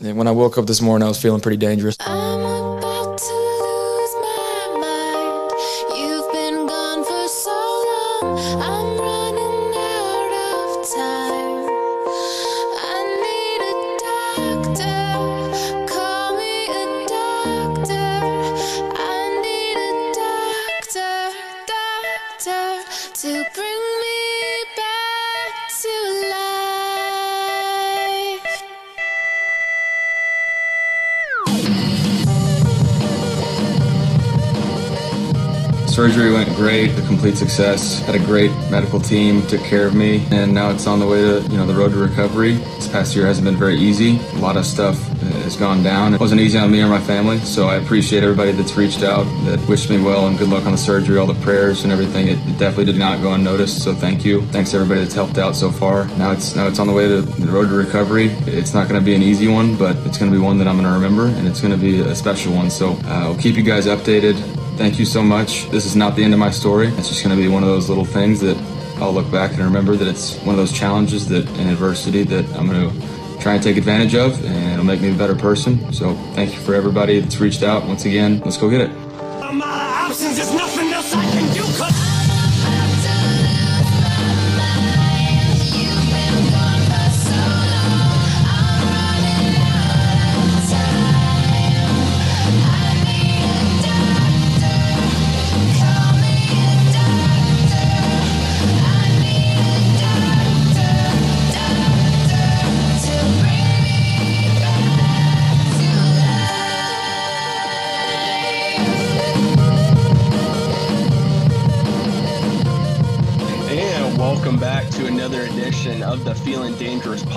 When I woke up this morning, I was feeling pretty dangerous. Great, a complete success. Had a great medical team, took care of me, and now it's on the way to you know the road to recovery. This past year hasn't been very easy. A lot of stuff has gone down. It wasn't easy on me or my family, so I appreciate everybody that's reached out, that wished me well and good luck on the surgery, all the prayers and everything. It, it definitely did not go unnoticed, so thank you. Thanks everybody that's helped out so far. Now it's now it's on the way to the road to recovery. It's not going to be an easy one, but it's going to be one that I'm going to remember, and it's going to be a special one. So uh, I'll keep you guys updated. Thank you so much. This is not the end of my story. It's just going to be one of those little things that I'll look back and remember that it's one of those challenges that in adversity that I'm going to try and take advantage of, and it'll make me a better person. So thank you for everybody that's reached out. Once again, let's go get it.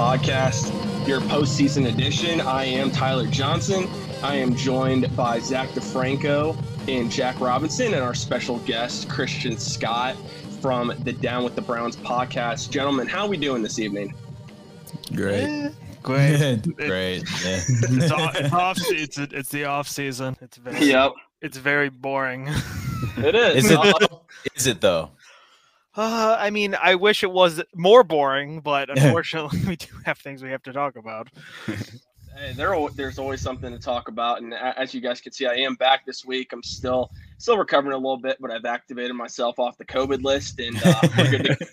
Podcast, your postseason edition. I am Tyler Johnson. I am joined by Zach DiFranco and Jack Robinson, and our special guest, Christian Scott from the Down with the Browns podcast. Gentlemen, how are we doing this evening? Great. Eh, great. Great. Yeah. It's off. It's, off it's, it's the off season. It's very. yep. It's very boring. it is. Is it though? Is it though? Uh, I mean, I wish it was more boring, but unfortunately, we do have things we have to talk about. Hey, there, there's always something to talk about, and as you guys can see, I am back this week. I'm still still recovering a little bit, but I've activated myself off the COVID list, and uh, we're good to,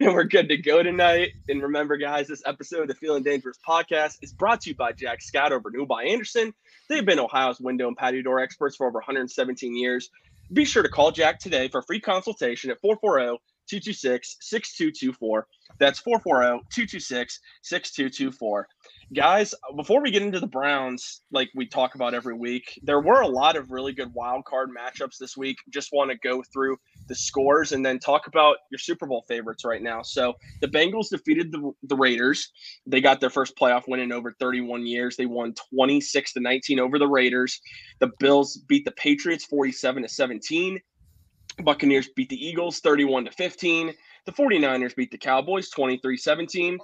and we're good to go tonight. And remember, guys, this episode of the Feeling Dangerous podcast is brought to you by Jack Scott over at New by Andersen. They've been Ohio's window and patio door experts for over 117 years. Be sure to call Jack today for a free consultation at 440 226 6224. That's 440 226 6224. Guys, before we get into the Browns, like we talk about every week, there were a lot of really good wild card matchups this week. Just want to go through the scores and then talk about your Super Bowl favorites right now. So the Bengals defeated the, the Raiders. They got their first playoff win in over 31 years. They won 26 to 19 over the Raiders. The Bills beat the Patriots 47 to 17. Buccaneers beat the Eagles 31 to 15. The 49ers beat the Cowboys 23 17.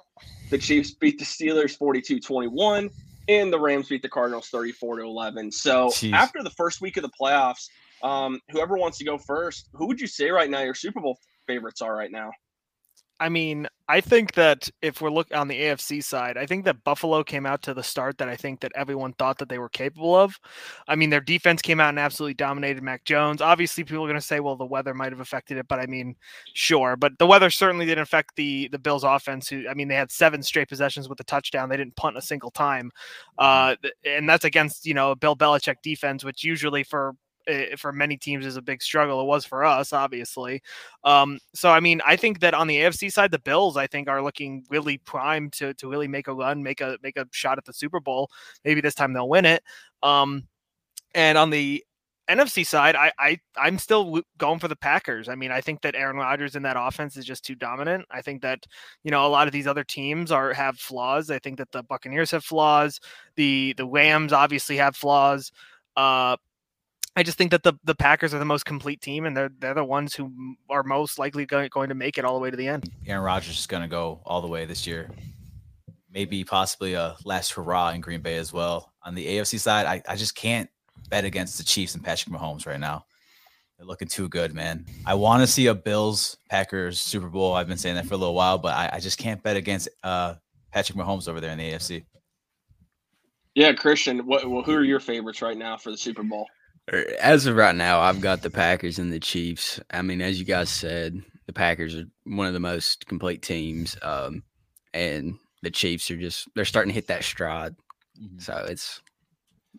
The Chiefs beat the Steelers 42 21. And the Rams beat the Cardinals 34 to 11. So Jeez. after the first week of the playoffs, um, whoever wants to go first, who would you say right now your Super Bowl favorites are right now? I mean, I think that if we're looking on the AFC side, I think that Buffalo came out to the start that I think that everyone thought that they were capable of. I mean, their defense came out and absolutely dominated Mac Jones. Obviously, people are going to say, well, the weather might have affected it, but I mean, sure. But the weather certainly didn't affect the the Bills' offense. Who, I mean, they had seven straight possessions with a touchdown. They didn't punt a single time, uh, and that's against you know Bill Belichick defense, which usually for eh, for many teams is a big struggle. It was for us, obviously. Um, so I mean, I think that on the AFC side, the Bills, I think, are looking really primed to to really make a run, make a make a shot at the Super Bowl. Maybe this time they'll win it. Um, and on the NFC side, I, I I'm still going for the Packers. I mean, I think that Aaron Rodgers in that offense is just too dominant. I think that you know a lot of these other teams are have flaws. I think that the Buccaneers have flaws. The the Rams obviously have flaws. Uh, I just think that the, the Packers are the most complete team, and they're they're the ones who are most likely go- going to make it all the way to the end. Aaron Rodgers is going to go all the way this year. Maybe possibly a last hurrah in Green Bay as well. On the AFC side, I, I just can't bet against the Chiefs and Patrick Mahomes right now. They're looking too good, man. I want to see a Bills Packers Super Bowl. I've been saying that for a little while, but I, I just can't bet against uh, Patrick Mahomes over there in the AFC. Yeah, Christian, what, well, who are your favorites right now for the Super Bowl? Er, As of right now, I've got the Packers and the Chiefs. I mean, as you guys said, the Packers are one of the most complete teams, um, and the Chiefs are just they're starting to hit that stride. Mhm. So it's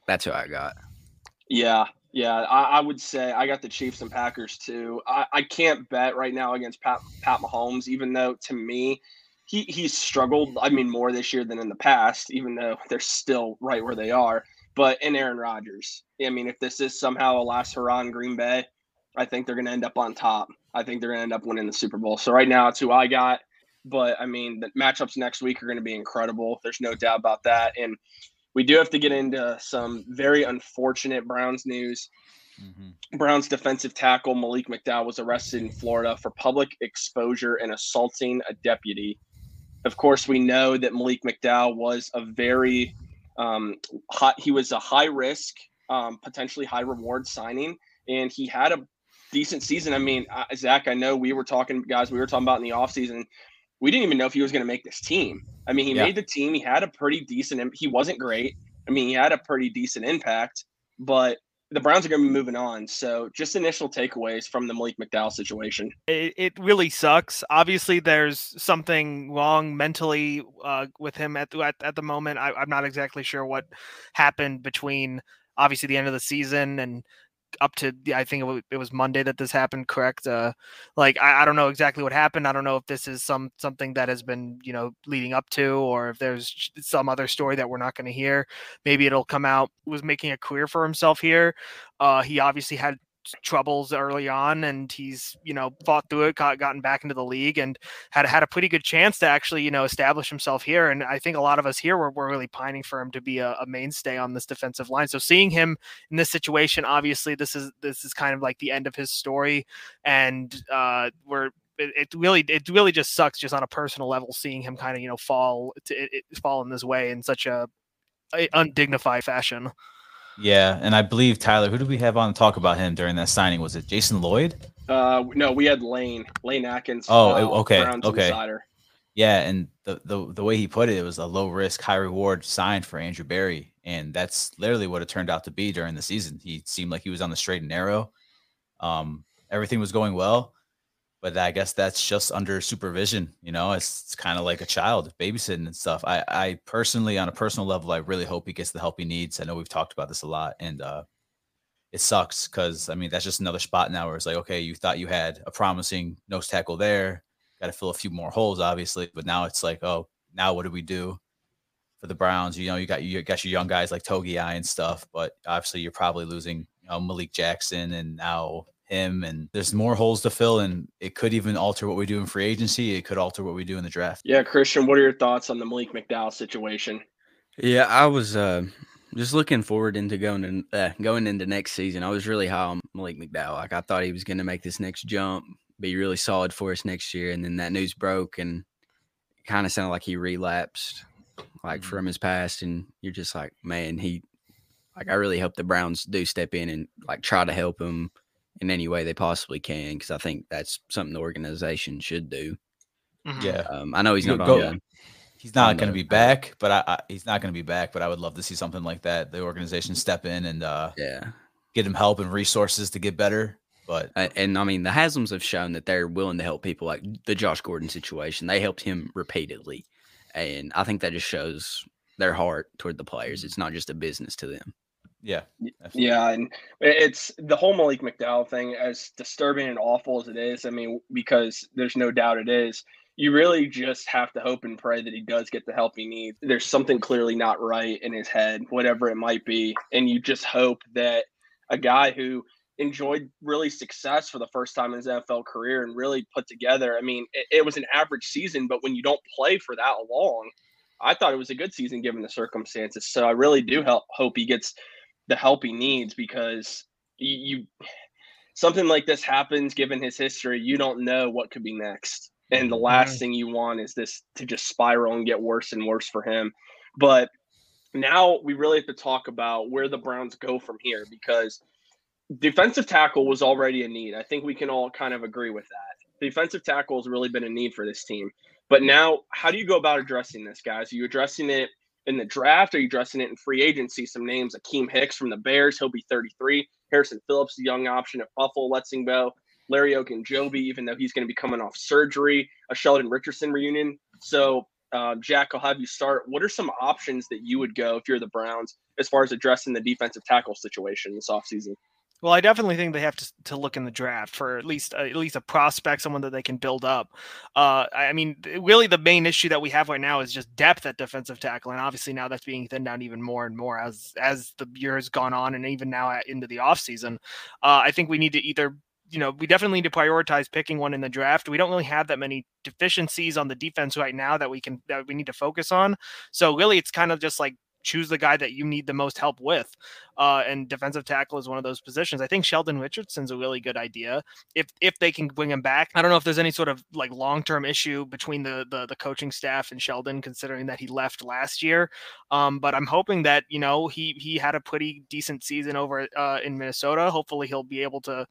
that's who I got. Yeah, yeah, I, I would say I got the Chiefs and Packers too. I, I can't bet right now against Pat Pat Mahomes, even though to me he he's struggled. I mean, more this year than in the past, even though they're still right where they are. But in Aaron Rodgers, I mean, if this is somehow a last hurrah in Green Bay, I think they're going to end up on top. I think they're going to end up winning the Super Bowl. So right now, it's who I got. But I mean, the matchups next week are going to be incredible. There's no doubt about that. And we do have to get into some very unfortunate Browns news. Mhm. Browns defensive tackle Malik McDowell was arrested in Florida for public exposure and assaulting a deputy. Of course, we know that Malik McDowell was a very um, hot, he was a high risk, um, potentially high reward signing, and he had a decent season. I mean, Zach, I know we were talking, guys, we were talking about in the offseason. We didn't even know if he was going to make this team. I mean, he Yeah. made the team. He had a pretty decent. He wasn't great. I mean, he had a pretty decent impact, but the Browns are going to be moving on. So, just initial takeaways from the Malik McDowell situation. it, it really sucks. Obviously, there's something wrong mentally uh, with him at the, at, at the moment. I, I'm not exactly sure what happened between obviously the end of the season and up to I think it was, Monday that this happened. Correct? Uh, like I, I don't know exactly what happened. I don't know if this is some something that has been you know leading up to, or if there's some other story that we're not going to hear. Maybe it'll come out. Was making a career for himself here. Uh, he obviously had troubles early on and he's you know fought through it got gotten back into the league and had had a pretty good chance to actually you know establish himself here and i think a lot of us here were, were really pining for him to be a, a mainstay on this defensive line. So seeing him in this situation obviously this is this is kind of like the end of his story and uh we're it, it really it really just sucks just on a personal level seeing him kind of you know fall to, it, it, fall in this way in such a, a undignified fashion Yeah, and I believe Tyler. Who did we have on to talk about him during that signing? Was it Jason Lloyd? Uh, no, we had Lane, Lane Adkins. Oh, uh, okay, Browns okay. Insider. Yeah, and the, the the way he put it, it was a low risk, high reward sign for Andrew Berry, and that's literally what it turned out to be during the season. He seemed like he was on the straight and narrow. Um, everything was going well, but I guess that's just under supervision. You know, it's, it's kind of like a child babysitting and stuff. I I personally, on a personal level, I really hope he gets the help he needs. I know we've talked about this a lot, and uh, it sucks because I mean that's just another spot now where it's like, okay, you thought you had a promising nose tackle there, got to fill a few more holes, obviously, but now it's like, oh, now what do we do for the Browns? You know, you got you got your young guys like Togi and stuff, but obviously you're probably losing you know, Malik Jackson and now him, and there's more holes to fill, and it could even alter what we do in free agency. It could alter what we do in the draft. Yeah, Christian, what are your thoughts on the Malik McDowell situation? Yeah, I was uh, just looking forward into going in, uh, going into next season. I was really high on Malik McDowell. Like I thought he was going to make this next jump, be really solid for us next year. And then that news broke, and kind of sounded like he relapsed, like Mhm. from his past. And you're just like, man, he, like I really hope the Browns do step in and like try to help him in any way they possibly can, because I think that's something the organization should do. Mhm. Yeah, Um, I know he's not go- on. he's not going to be back, but I, I he's not going to be back. But I would love to see something like that. The organization step in and uh, Yeah. get him help and resources to get better. But A- And I mean, the Haslams have shown that they're willing to help people like the Josh Gordon situation. They helped him repeatedly. And I think that just shows their heart toward the players. It's not just a business to them. Yeah, definitely. Yeah, and it's the whole Malik McDowell thing, as disturbing and awful as it is. I mean, because there's no doubt it is. You really just have to hope and pray that he does get the help he needs. There's something clearly not right in his head, whatever it might be, and you just hope that a guy who enjoyed really success for the first time in his NFL career and really put together. I mean, it, it was an average season, but when you don't play for that long, I thought it was a good season given the circumstances. So I really do help hope he gets the help he needs because you, you something like this happens given his history you don't know what could be next. And the mm-hmm. last thing you want is this to just spiral and get worse and worse for him. But now we really have to talk about where the browns go from here because defensive tackle was already a need. I think we can all kind of agree with that. Defensive tackle has really been a need for this team. But now how do you go about addressing this guys? Are you addressing it in the draft? Are you addressing it in free agency? Some names: Akiem Hicks from the Bears, he'll be 33. Harrison Phillips, the young option at Buffalo, go. Larry Ogunjobi, even though he's going to be coming off surgery, a Sheldon Richardson reunion. So, uh, Jack, I'll have you start. What are some options that you would go if you're the Browns as far as addressing the defensive tackle situation this offseason? Well, I definitely think they have to, to look in the draft for at least uh, at least a prospect, someone that they can build up. Uh, I mean, really, the main issue that we have right now is just depth at defensive tackle, and obviously now that's being thinned down even more and more as as the year has gone on, and even now into the offseason. Uh, I think we need to either you know, we definitely need to prioritize picking one in the draft. We don't really have that many deficiencies on the defense right now that we can that we need to focus on. So really, it's kind of just like choose the guy that you need the most help with. Uh, and defensive tackle is one of those positions. I think Sheldon Richardson's a really good idea if if they can bring him back. I don't know if there's any sort of like long term issue between the, the, the coaching staff and Sheldon, considering that he left last year. Um, but I'm hoping that you know he he had a pretty decent season over uh, in Minnesota. Hopefully he'll be able to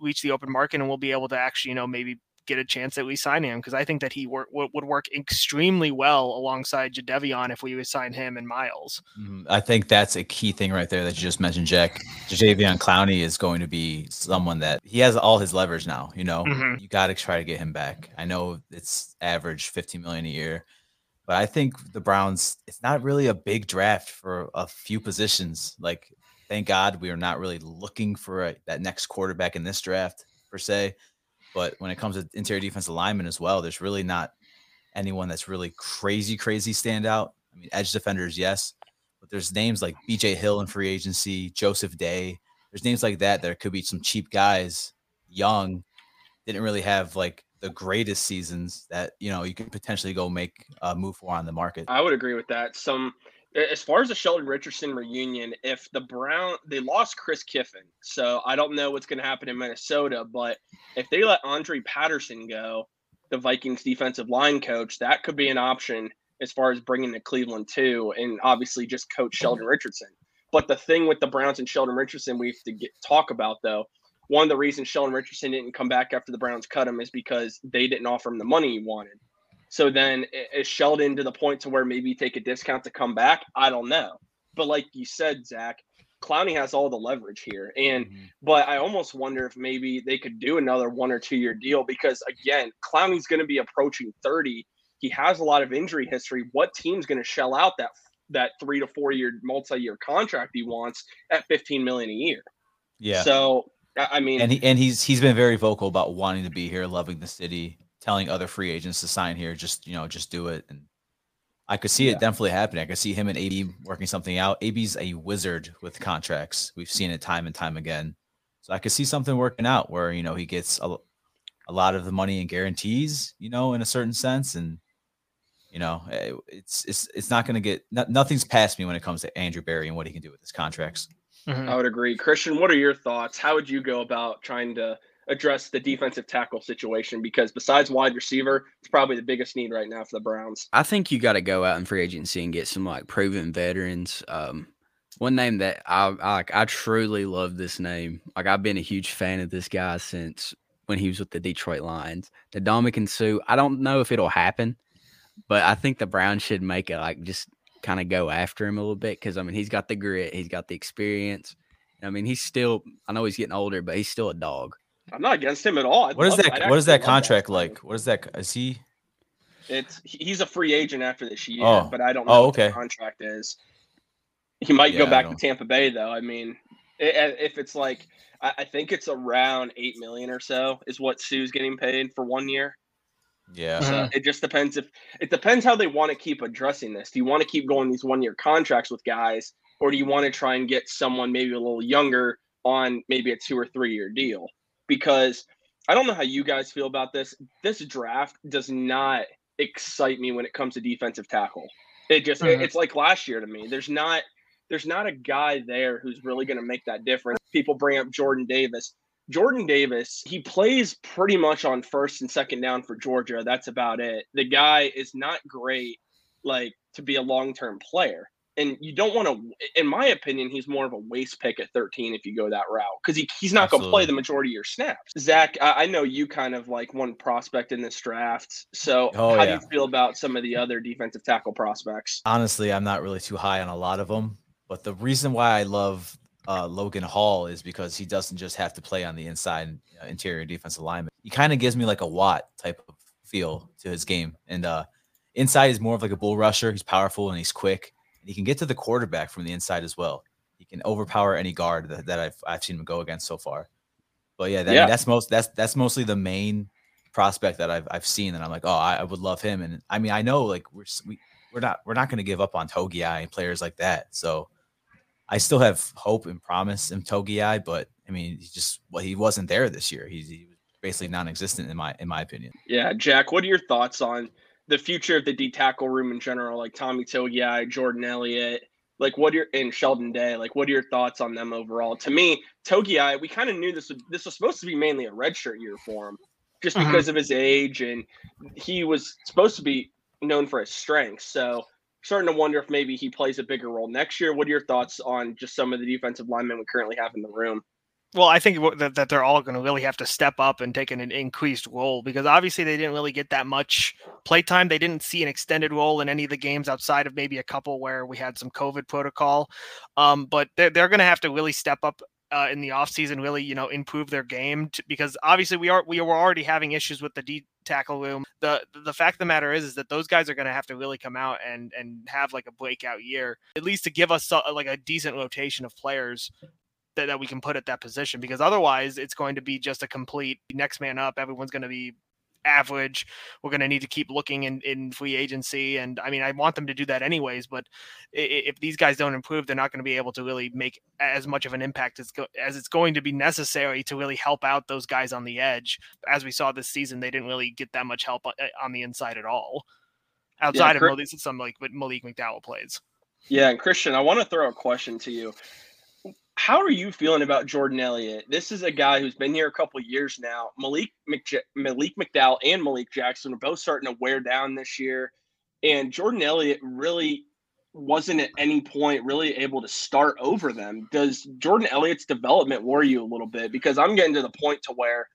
reach the open market and we'll be able to actually you know maybe get a chance that we sign him because I think that he wor- would work extremely well alongside Jadeveon if we would sign him and Myles. Mm-hmm. I think that's a key thing right there that you just mentioned, Jack. Jadeveon Clowney is going to be someone that he has all his leverage now. You know, Mhm. you got to try to get him back. I know it's average 50 million a year, but I think the Browns, it's not really a big draft for a few positions. Like, thank God we are not really looking for a, that next quarterback in this draft per se. But when it comes to interior defensive linemen as well, there's really not anyone that's really crazy, crazy standout. I mean, edge defenders, yes, but there's names like BJ Hill in free agency, Joseph Day. There's names like that. There could be some cheap guys, young, didn't really have like the greatest seasons that you know you could potentially go make a move for on the market. I would agree with that. Some as far as the Sheldon Richardson reunion, if the Brown they lost Chris Kiffin, so I don't know what's going to happen in Minnesota, but if they let Andre Patterson go, the Vikings defensive line coach, that could be an option as far as bringing to Cleveland too, and obviously just coach Sheldon Richardson. But the thing with the Browns and Sheldon Richardson we have to get, talk about though, one of the reasons Sheldon Richardson didn't come back after the Browns cut him is because they didn't offer him the money he wanted. So then is Sheldon to the point to where maybe take a discount to come back? I don't know. But like you said, Zach, Clowney has all the leverage here. And mm-hmm. but I almost wonder if maybe they could do another one or two year deal because again, Clowney's going to be approaching 30. He has a lot of injury history. What team's going to shell out that that 3 to 4 year multi-year contract he wants at 15 million a year? Yeah. So I I mean, and he and he's he's been very vocal about wanting to be here, loving the city, telling other free agents to sign here. Just you know, just do it. And I could see Yeah. it definitely happening. I could see him and AB working something out. AB's a wizard with contracts. We've seen it time and time again. So I could see something working out where you know he gets a, a lot of the money and guarantees, you know, in a certain sense, and you know, eh, it's it's it's not going to get no, nothing's past me when it comes to Andrew Berry and what he can do with his contracts. I would agree. Christian, what are your thoughts? How would you go about trying to address the defensive tackle situation? Because besides wide receiver, it's probably the biggest need right now for the Browns. I think you got to go out in free agency and get some like proven veterans. Um, one name that I I, like, I truly love this name. Like I've been a huge fan of this guy since when he was with the Detroit Lions. The Ndamukong Suh. I don't know if it'll happen, but I think the Browns should make it like just kind of go after him a little bit because I mean he's got the grit, he's got the experience. I mean he's still. I know he's getting older, but he's still a dog. I'm not against him at all. I'd What is that? I'd What is that contract for him. like? What is that? Is he? It's he's a free agent after this year, Oh. but I don't know Oh, what the okay. contract is. He might Yeah, go back to Tampa Bay though. I mean, i- i- if it's like I I think it's around eight million or so is what Suh's getting paid for one year. Yeah. So uh-huh. it just depends if it depends how they want to keep addressing this. Do you want to keep going these one year contracts with guys, or do you want to try and get someone maybe a little younger on maybe a two or three year deal? Because I don't know how you guys feel about this. This draft does not excite me when it comes to defensive tackle. It just Mhm. it's like last year to me. There's not there's not a guy there who's really going to make that difference. People bring up Jordan Davis. Jordan Davis, he plays pretty much on first and second down for Georgia. That's about it. The guy is not great, like to be a long term player. And you don't want to. In my opinion, he's more of a waste pick at 13 if you go that route because he, he's not going to play the majority of your snaps. Zach, I, I know you kind of like one prospect in this draft. So Oh, how do you feel about some of the other defensive tackle prospects? honestly, I'm not really too high on a lot of them. But the reason why I love uh, Logan Hall is because he doesn't just have to play on the inside uh, interior defensive alignment. He kind of gives me like a Watt type of feel to his game. And uh, inside is more of like a bull rusher. He's powerful and he's quick. And he can get to the quarterback from the inside as well. He can overpower any guard that, that I've, I've seen him go against so far. But yeah, that, Yeah. that's most that's that's mostly the main prospect that I've I've seen, and I'm like, oh, I, I would love him. And I mean, I know like we're we, we're not we're not going to give up on Togiai and players like that. So I still have hope and promise in Togiai, but I mean, he just well, he wasn't there this year. He's he was basically non-existent in my in my opinion. Yeah, Jack, what are your thoughts on the future of the D tackle room in general? Like Tommy Togiai, Jordan Elliott, like what are your and Sheldon Day? Like what are your thoughts on them overall? To me, Togiai, we kind of knew this would, this was supposed to be mainly a redshirt year for him, just Mhm. because of his age and he was supposed to be known for his strengths. So starting to wonder if maybe he plays a bigger role next year. What are your thoughts on just some of the defensive linemen we currently have in the room? Well, I think that, that they're all going to really have to step up and take an, an increased role because obviously they didn't really get that much playtime. They didn't see an extended role in any of the games outside of maybe a couple where we had some COVID protocol. Um, but they're, they're going to have to really step up uh, in the offseason, really, you know, improve their game to, because obviously we are we were already having issues with the D tackle room. The the fact of the matter is is that those guys are going to have to really come out and and have like a breakout year, at least to give us so- like a decent rotation of players that, that we can put at that position because otherwise it's going to be just a complete next man up. Everyone's going to be average. We're going to need to keep looking in, in free agency. And I mean, I want them to do that anyways, but if these guys don't improve, they're not going to be able to really make as much of an impact as, go- as it's going to be necessary to really help out those guys on the edge. As we saw this season, they didn't really get that much help on, on the inside at all. Outside Chris- of Malik, some like what Malik McDowell plays. Yeah, and Christian, I want to throw a question to you. How are you feeling about Jordan Elliott? This is a guy who's been here a couple years now. Malik McJ- Malik McDowell and Malik Jackson are both starting to wear down this year, and Jordan Elliott really wasn't at any point really able to start over them. Does Jordan Elliott's development worry you a little bit? Because I'm getting to the point to where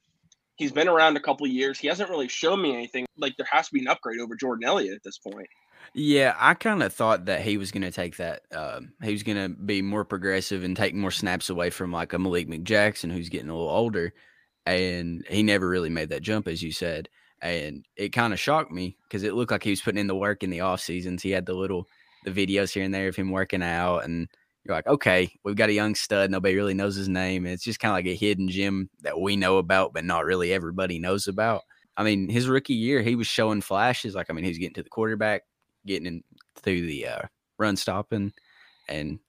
he's been around a couple years. He hasn't really shown me anything. Like there has to be an upgrade over Jordan Elliott at this point. Yeah, I kind of thought that he was going to take that. Um, he was going to be more progressive and take more snaps away from like a Malik McJackson who's getting a little older, and he never really made that jump, as you said. And it kind of shocked me because it looked like he was putting in the work in the off seasons. He had the little the videos here and there of him working out, and you're like, okay, we've got a young stud. Nobody really knows his name. And it's just kind of like a hidden gem that we know about, but not really everybody knows about. I mean, his rookie year, he was showing flashes. Like, I mean, he was getting to the quarterback, getting in through the uh, run stopping, and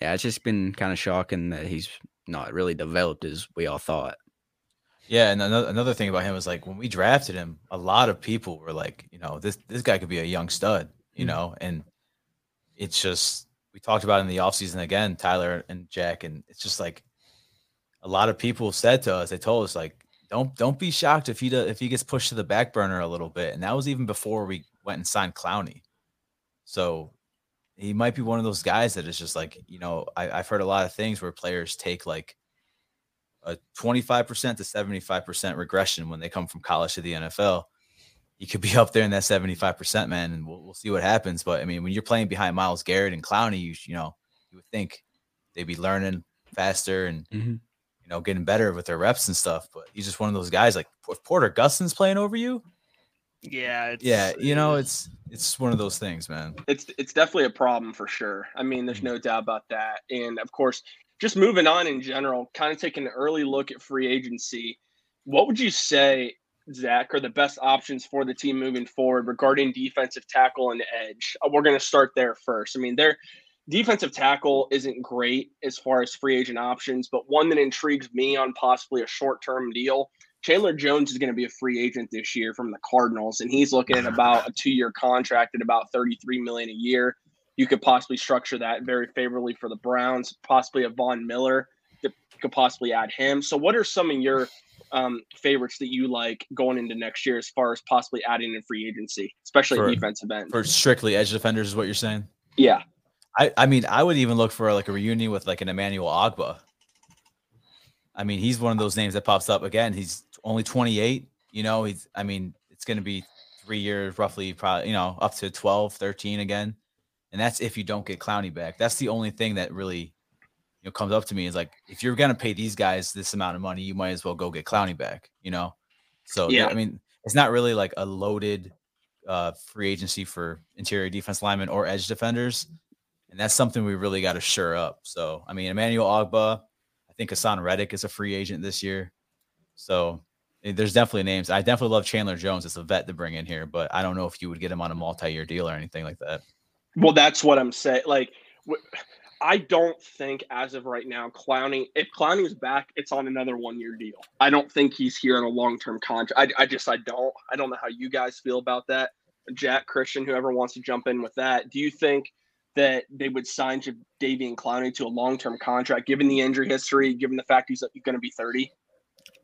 yeah, it's just been kind of shocking that he's not really developed as we all thought. Yeah, and another another thing about him is like when we drafted him, a lot of people were like, you know, this this guy could be a young stud, you Mhm. know, and it's just we talked about it in the offseason again, Tyler and Jack, and it's just like a lot of people said to us, they told us like, don't don't be shocked if he does, if he gets pushed to the back burner a little bit, and that was even before we went and signed Clowney. So he might be one of those guys that is just like, you know, I, I've heard a lot of things where players take like a 25% to 75% regression when they come from college to the NFL. You could be up there in that 75%, man, and we'll, we'll see what happens. But I mean, when you're playing behind Myles Garrett and Clowney, you, you know, you would think they'd be learning faster and, Mhm. you know, getting better with their reps and stuff. But he's just one of those guys like if Porter Gustin's playing over you. Yeah, it's, Yeah. You know, it's, it's one of those things, man. it's it's definitely a problem for sure. I mean, there's no doubt about that. And of course, just moving on in general, kind of taking an early look at free agency. What would you say, Zach, are the best options for the team moving forward regarding defensive tackle and edge? Uh, We're going to start there first. I mean, their defensive tackle isn't great as far as free agent options, but one that intrigues me on possibly a short term deal. Chandler Jones is going to be a free agent this year from the Cardinals, and he's looking at about a two-year contract at about 33 million a year. You could possibly structure that very favorably for the Browns, possibly a Von Miller that could possibly add him. So, what are some of your um, favorites that you like going into next year as far as possibly adding in free agency, especially For- defensive end? For strictly edge defenders, is what you're saying. yeah, I, I mean, I would even look for like a reunion with like an Emmanuel Ogbah. I mean, he's one of those names that pops up again. He's only 28. You know, he's, I mean, it's going to be three years, roughly, probably, you know, up to 12, 13 again. And that's if you don't get Clowney back. That's the only thing that really, you know, comes up to me is like, if you're going to pay these guys this amount of money, you might as well go get Clowney back, you know? So, yeah. I mean, it's not really like a loaded uh, free agency for interior defense linemen or edge defenders. And that's something we really got to sure up. So, I mean, Emmanuel Ogbah, think Haason Reddick is a free agent this year. So, eh, there's definitely names. I definitely love Chandler Jones as a vet to bring in here, but I don't know if you would get him on a multi year deal or anything like that. Well, that's what I'm saying. Like, I don't think as of right now, Clowney. If Clowney is back, it's on another one-year deal. I don't think he's here on a long-term contract. I, I just, I don't. I don't know how you guys feel about that. Jack Christian, whoever wants to jump in with that. Do you think that they would sign Davian Clowney to a long-term contract, given the injury history, given the fact he's going to be 30?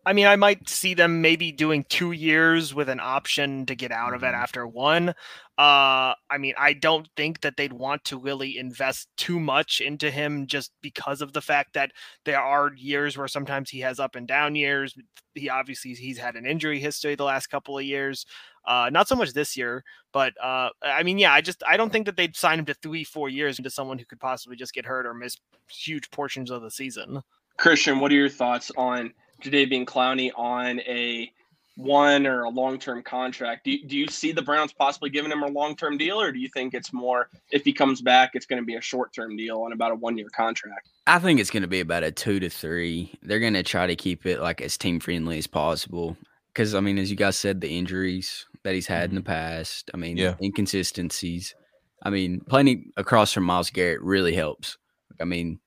I mean, I might see them maybe doing two years with an option to get out of it Mhm. after one. Uh, I mean, I don't think that they'd want to really invest too much into him just because of the fact that there are years where sometimes he has up and down years. He obviously he's had an injury history the last couple of years. Uh, not so much this year, but uh, I mean, yeah, I just I don't think that they'd sign him to three, four years into someone who could possibly just get hurt or miss huge portions of the season. Christian, what are your thoughts on Jadeveon Clowney on a one or a long term contract? Do you, do you see the Browns possibly giving him a long term deal, or do you think it's more if he comes back, it's going to be a short term deal on about a one year contract? I think it's going to be about a two to three. They're going to try to keep it like as team friendly as possible. Because I mean, as you guys said, the injuries that he's had in mm-hmm. the past. I mean, Yeah. inconsistencies. I mean, playing across from Myles Garrett really helps. I mean,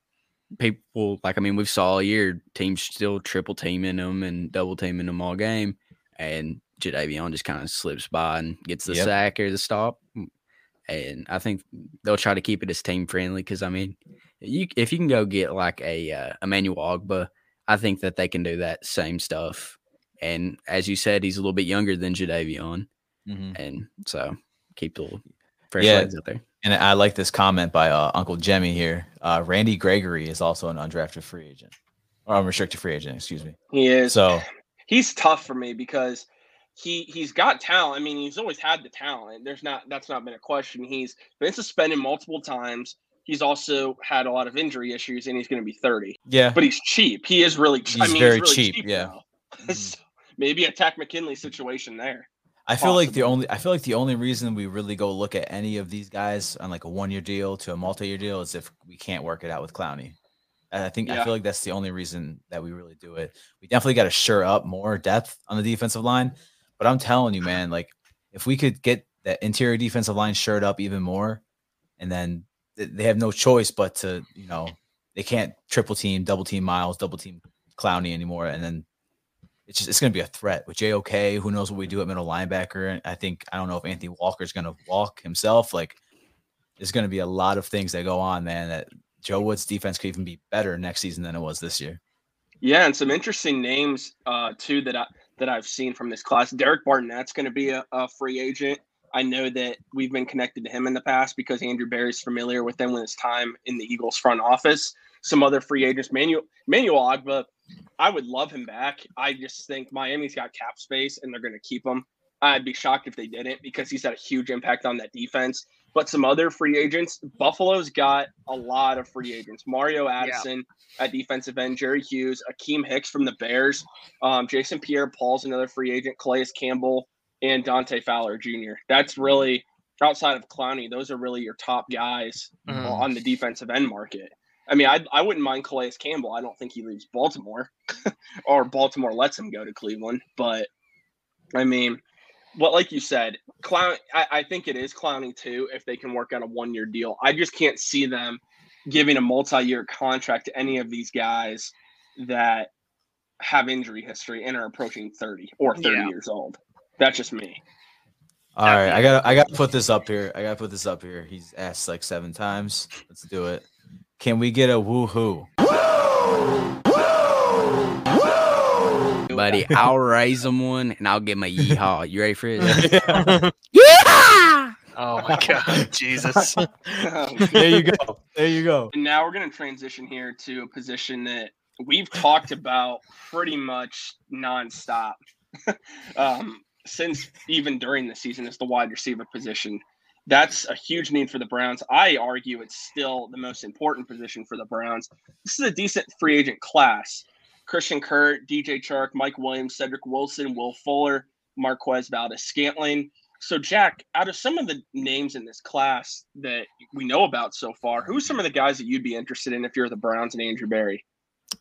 people like I mean, we've saw all year teams still triple teaming them and double teaming them all game, and Jadeveon just kind of slips by and gets the Yep. sack or the stop. And I think they'll try to keep it as team friendly because I mean, you if you can go get like a uh, Emmanuel Ogbah, I think that they can do that same stuff. And as you said, he's a little bit younger than Jadeveon, Mhm. and so keep the little fresh Yeah. legs out there. And I like this comment by uh, Uncle Jemmy here. Uh, Randy Gregory is also an undrafted free agent or unrestricted free agent, excuse me. He is. So, he's tough for me because he he's got talent. I mean, he's always had the talent. There's not that's not been a question. He's been suspended multiple times. He's also had a lot of injury issues, and he's going to be 30. yeah. But he's cheap. He is really. Ch- I He's mean, very he's really cheap, yeah. Mhm. So maybe a Takk McKinley situation there. I feel like the only I feel like the only reason we really go look at any of these guys on like a one year deal to a multi year deal is if we can't work it out with Clowney. And I think I feel like that's the only reason that we really do it. We definitely got to sure up more depth on the defensive line. But I'm telling you, man, like if we could get that interior defensive line shored up even more, and then they have no choice but to, you know, they can't triple team, double team Myles, double team Clowney anymore, and then it's just it's going to be a threat with JOK. Who knows what we do at middle linebacker? And I think I don't know if Anthony Walker is going to walk himself. Like there's going to be a lot of things that go on, man. That Joe Woods' defense could even be better next season than it was this year. Yeah, and some interesting names uh, too that I that I've seen from this class. Derek Barnett's going to be a, a free agent. I know that we've been connected to him in the past because Andrew Berry's familiar with him with his time in the Eagles front office. Some other free agents, Manuel Manuel Ogbah, I would love him back. I just think Miami's got cap space and they're going to keep him. I'd be shocked if they didn't because he's had a huge impact on that defense. But some other free agents, Buffalo's got a lot of free agents. Mario Addison at defensive end, Jerry Hughes, Akiem Hicks from the Bears, um, Jason Pierre Paul's another free agent, Calais Campbell, and Dante Fowler Jr. That's really outside of Clowney. Those are really your top guys Mhm. on the defensive end market. I mean, I, I wouldn't mind Calais Campbell. I don't think he leaves Baltimore, or Baltimore lets him go to Cleveland. But I mean, what like you said, Clown. I, I think it is Clowney too. If they can work out a one year deal, I just can't see them giving a multi year contract to any of these guys that have injury history and are approaching thirty or thirty Yeah. years old. That's just me. All right, I gotta I got to put this up here. I got to put this up here. He's asked like seven times. Let's do it. Can we get a woohoo? Buddy, I'll raise them one and I'll get my a yeehaw. You ready for it? yeah. Oh my god, Jesus. there you go. There you go. And now we're going to transition here to a position that we've talked about pretty much nonstop um, since even during the season is the wide receiver position. That's a huge need for the Browns. I argue it's still the most important position for the Browns. This is a decent free agent class. Christian Kirk, DJ Chark, Mike Williams, Cedric Wilson, Will Fuller, Marquez Valdes Scantling. So, Jack, out of some of the names in this class that we know about so far, who's some of the guys that you'd be interested in if you're the Browns and Andrew Berry?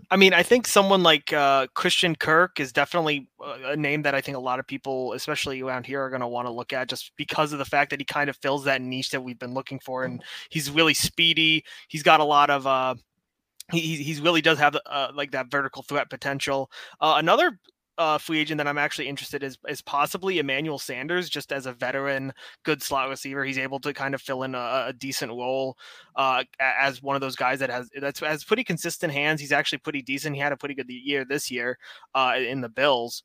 I mean, I think someone like uh, Christian Kirk is definitely a name that I think a lot of people, especially around here, are going to want to look at just because of the fact that he kind of fills that niche that we've been looking for, and he's really speedy. He's got a lot of. Uh, he he's really does have uh, like that vertical threat potential. Uh, another uh, free agent that I'm actually interested is is possibly Emmanuel Sanders, just as a veteran, good slot receiver. He's able to kind of fill in a, a decent role uh, as one of those guys that has that's has pretty consistent hands. He's actually pretty decent. He had a pretty good year this year uh, in the Bills.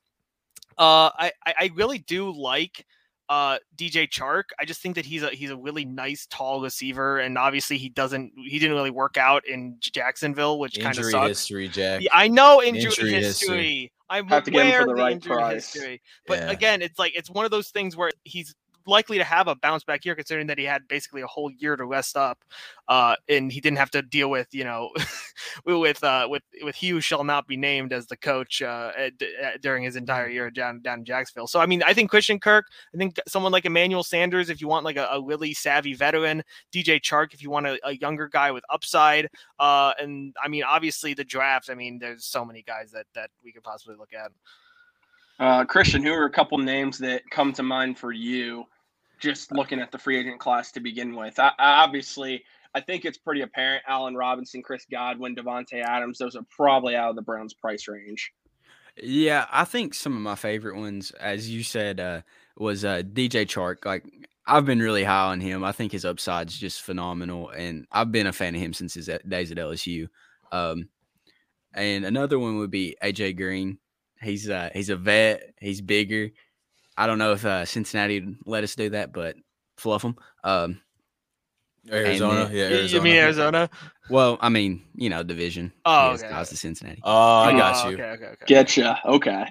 Uh, I I really do like uh DJ Chark. I just think that he's a he's a really nice tall receiver, and obviously he doesn't he didn't really work out in Jacksonville, which kind of Injury sucks. history, Jack. Yeah, I know injury, Injury history. history. I'm Have to get him aware for the of the right injury price. history, but Yeah. again, it's like it's one of those things where he's likely to have a bounce back year, considering that he had basically a whole year to rest up, uh, and he didn't have to deal with you know with uh, with with he who shall not be named as the coach uh, at, at- during his entire year down down in Jacksonville. So I mean, I think Christian Kirk, I think someone like Emmanuel Sanders, if you want like a, a really savvy veteran, DJ Chark, if you want a, a younger guy with upside, uh, and I mean, obviously the draft. I mean, there's so many guys that that we could possibly look at. Uh, Christian, who are a couple names that come to mind for you just looking at the free agent class to begin with? I, obviously, I think it's pretty apparent Allen Robinson, Chris Godwin, Davante Adams, those are probably out of the Browns' price range. Yeah, I think some of my favorite ones, as you said, uh, was uh, DJ Chark. Like I've been really high on him. I think his upside's just phenomenal, and I've been a fan of him since his uh, days at LSU. Um, and another one would be AJ Green. He's uh, he's a vet. He's bigger. I don't know if uh, Cincinnati would let us do that, but fluff him. Um, Arizona, then- yeah, You- Arizona. You mean Arizona? well, I mean, you know, division. Oh, He has okay. ties to Cincinnati. Oh, I Oh, got you. Okay, okay, okay. Getcha. Okay.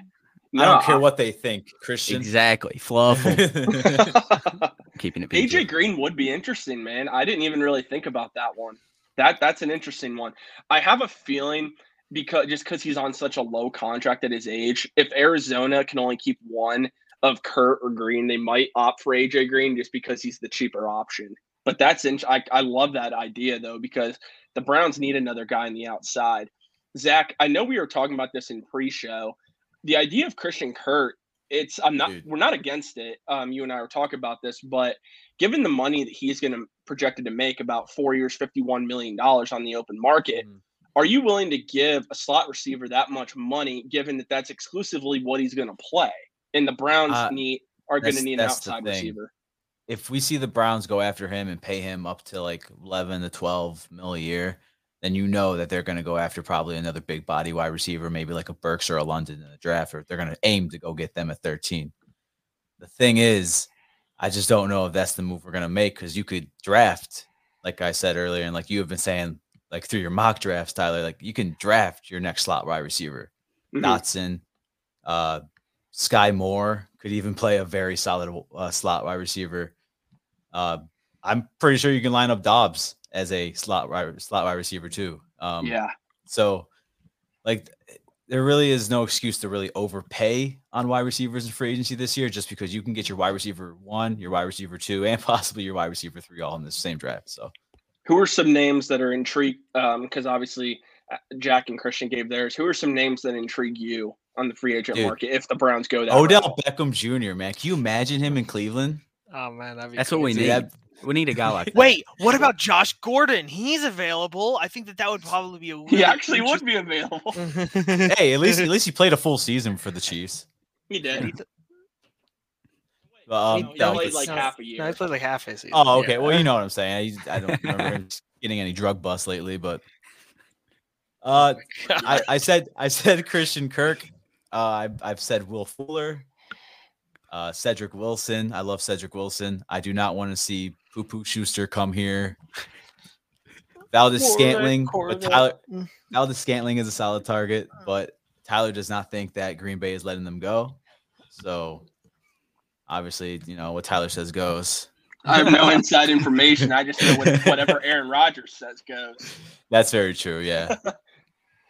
I don't care what they think, Christian. Exactly, fluff him. Keeping it PG. AJ Green would be interesting, man. I didn't even really think about that one. That that's an interesting one. I have a feeling because just because he's on such a low contract at his age, if Arizona can only keep one of Kirk or Green, they might opt for AJ Green just because he's the cheaper option. But that's in, I, I love that idea though because the Browns need another guy on the outside. Zach, I know we were talking about this in pre-show. The idea of Christian Kirk, it's I'm not Dude. we're not against it. Um, you and I were talking about this, but given the money that he's going to projected to make about four years, fifty-one million dollars on the open market, Mhm. are you willing to give a slot receiver that much money, given that that's exclusively what he's going to play? And the Browns Uh, need are going to need an outside receiver. if we see the Browns go after him and pay him up to like 11 to 12 mil a year, then you know that they're going to go after probably another big body wide receiver, maybe like a Burks or a London in the draft, or they're going to aim to go get them at 13. The thing is, I just don't know if that's the move we're going to make because you could draft, like I said earlier, and like you have been saying, like through your mock drafts, Tyler, like you can draft your next slot wide receiver. Mhm. Dotson, uh, Skyy Moore could even play a very solid uh, slot wide receiver. Uh, I'm pretty sure you can line up Dobbs as a slot wide, slot wide receiver too. Um, yeah, So, like, there really is no excuse to really overpay on wide receivers in free agency this year, just because you can get your wide receiver one, your wide receiver two, and possibly your wide receiver three all in the same draft. So, who are some names that are intrigued? Because obviously, uh, Jack and Christian gave theirs. Who are some names that intrigue you on the free agent Dude. market if the Browns go that Odell route? Beckham Jr. Man, can you imagine him in Cleveland? Oh man, that'd be That's what we need. that- We need a guy like that. Wait, what about Josh Gordon? He's available. I think that that would probably be a. Really He actually would be available. hey, at least at least he played a full season for the Chiefs. He did. He- Um, he that played was- like no, half a No, year. he played like half his season. oh, okay. yeah. Well, you know what I'm saying. He's, I don't remember getting any drug busts lately, but uh, I, I said I said Christian Kirk. Uh, I've I've said Will Fuller. Uh, Cedric Wilson. I love Cedric Wilson. I do not want to see Poo Poo Schuster come here. Valdes Poor Scantling, Corvette. but Tyler Valdes Scantling is a solid target, but Tyler does not think that Green Bay is letting them go. So obviously, you know what Tyler says goes. I have no inside information. I just know what, whatever Aaron Rodgers says goes. That's very true. Yeah.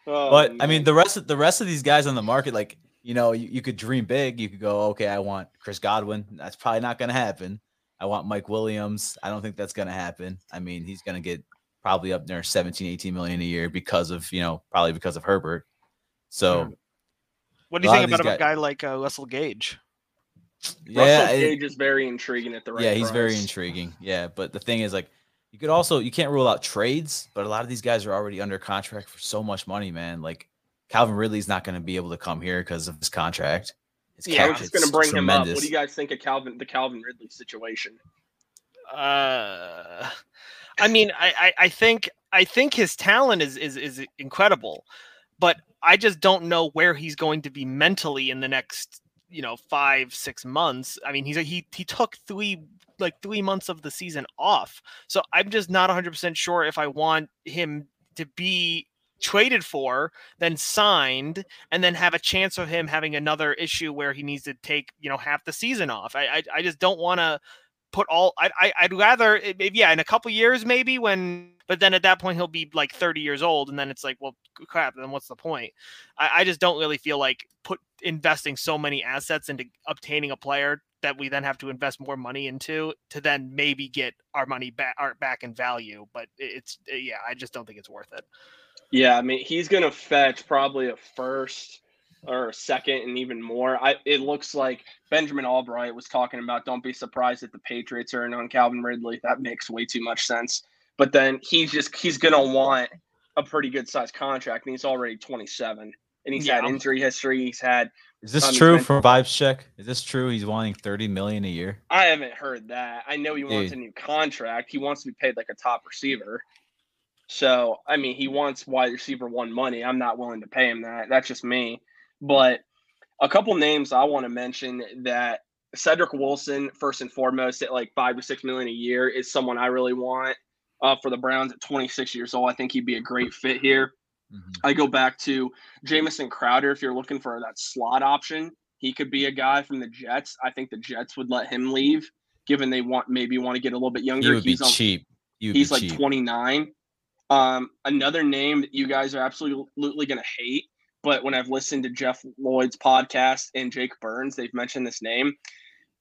Oh, but I mean, the rest of the rest of these guys on the market, like you know, you, you could dream big. You could go, okay, I want Chris Godwin. That's probably not going to happen. I want Mike Williams. I don't think that's going to happen. I mean, he's going to get probably up there 17, 18 million a year because of you know probably because of Herbert. So What do you think about these a guy like uh, Russell Gage? yeah, Russell Gage is very intriguing at the right yeah, he's very intriguing. Yeah, but the thing is, like, you could also you can't rule out trades, but a lot of these guys are already under contract for so much money, man. Like Calvin Ridley's not going to be able to come here because of his contract. His Yeah, I was just going to hit's bring him up. What do you guys think of Calvin, the Calvin Ridley situation? Uh, I mean, I, I, I think I think his talent is, is is incredible, but I just don't know where he's going to be mentally in the next you know five six months. I mean, he's he he took three like three months of the season off, so I'm just not 100 percent sure if I want him to be traded for, then signed, and then have a chance of him having another issue where he needs to take you know half the season off. I I, I just don't want to put all I, I I'd rather it- yeah in a couple years maybe when but then at that point he'll be like 30 years old and then it's like well crap then what's the point I, I just don't really feel like put investing so many assets into obtaining a player that we then have to invest more money into to then maybe get our money back our back in value but it's yeah I just don't think it's worth it Yeah, I mean, he's to fetch probably a first or a second and even more. I it looks like Benjamin Albright was talking about don't be surprised if the Patriots are in on Calvin Ridley. That makes way too much sense. But then he's just he's going to want a pretty good sized contract and he's already 27 and he's had injury history. He's had Is this Um, true been- from Vibes Check? Is this true? He's wanting 30 million a year. I haven't heard that. I know he wants Dude. a new contract. He wants to be paid like a top receiver. So, I mean, he wants wide receiver one money. I'm not willing to pay him that. That's just me. But a couple names I want to mention that Cedric Wilson, first and foremost, at like five to six million a year, is someone I really want uh, for the Browns at 26 years old. I think he'd be a great fit here. Mhm. I go back to Jamison Crowder. If you're looking for that slot option, he could be a guy from the Jets. I think the Jets would let him leave, given they want maybe want to get a little bit He younger. would be he's on- cheap. He would he's be like cheap. 29. Um, another name that you guys are absolutely going to hate, but when I've listened to Jeff Lloyd's podcast and Jake Burns, they've mentioned this name.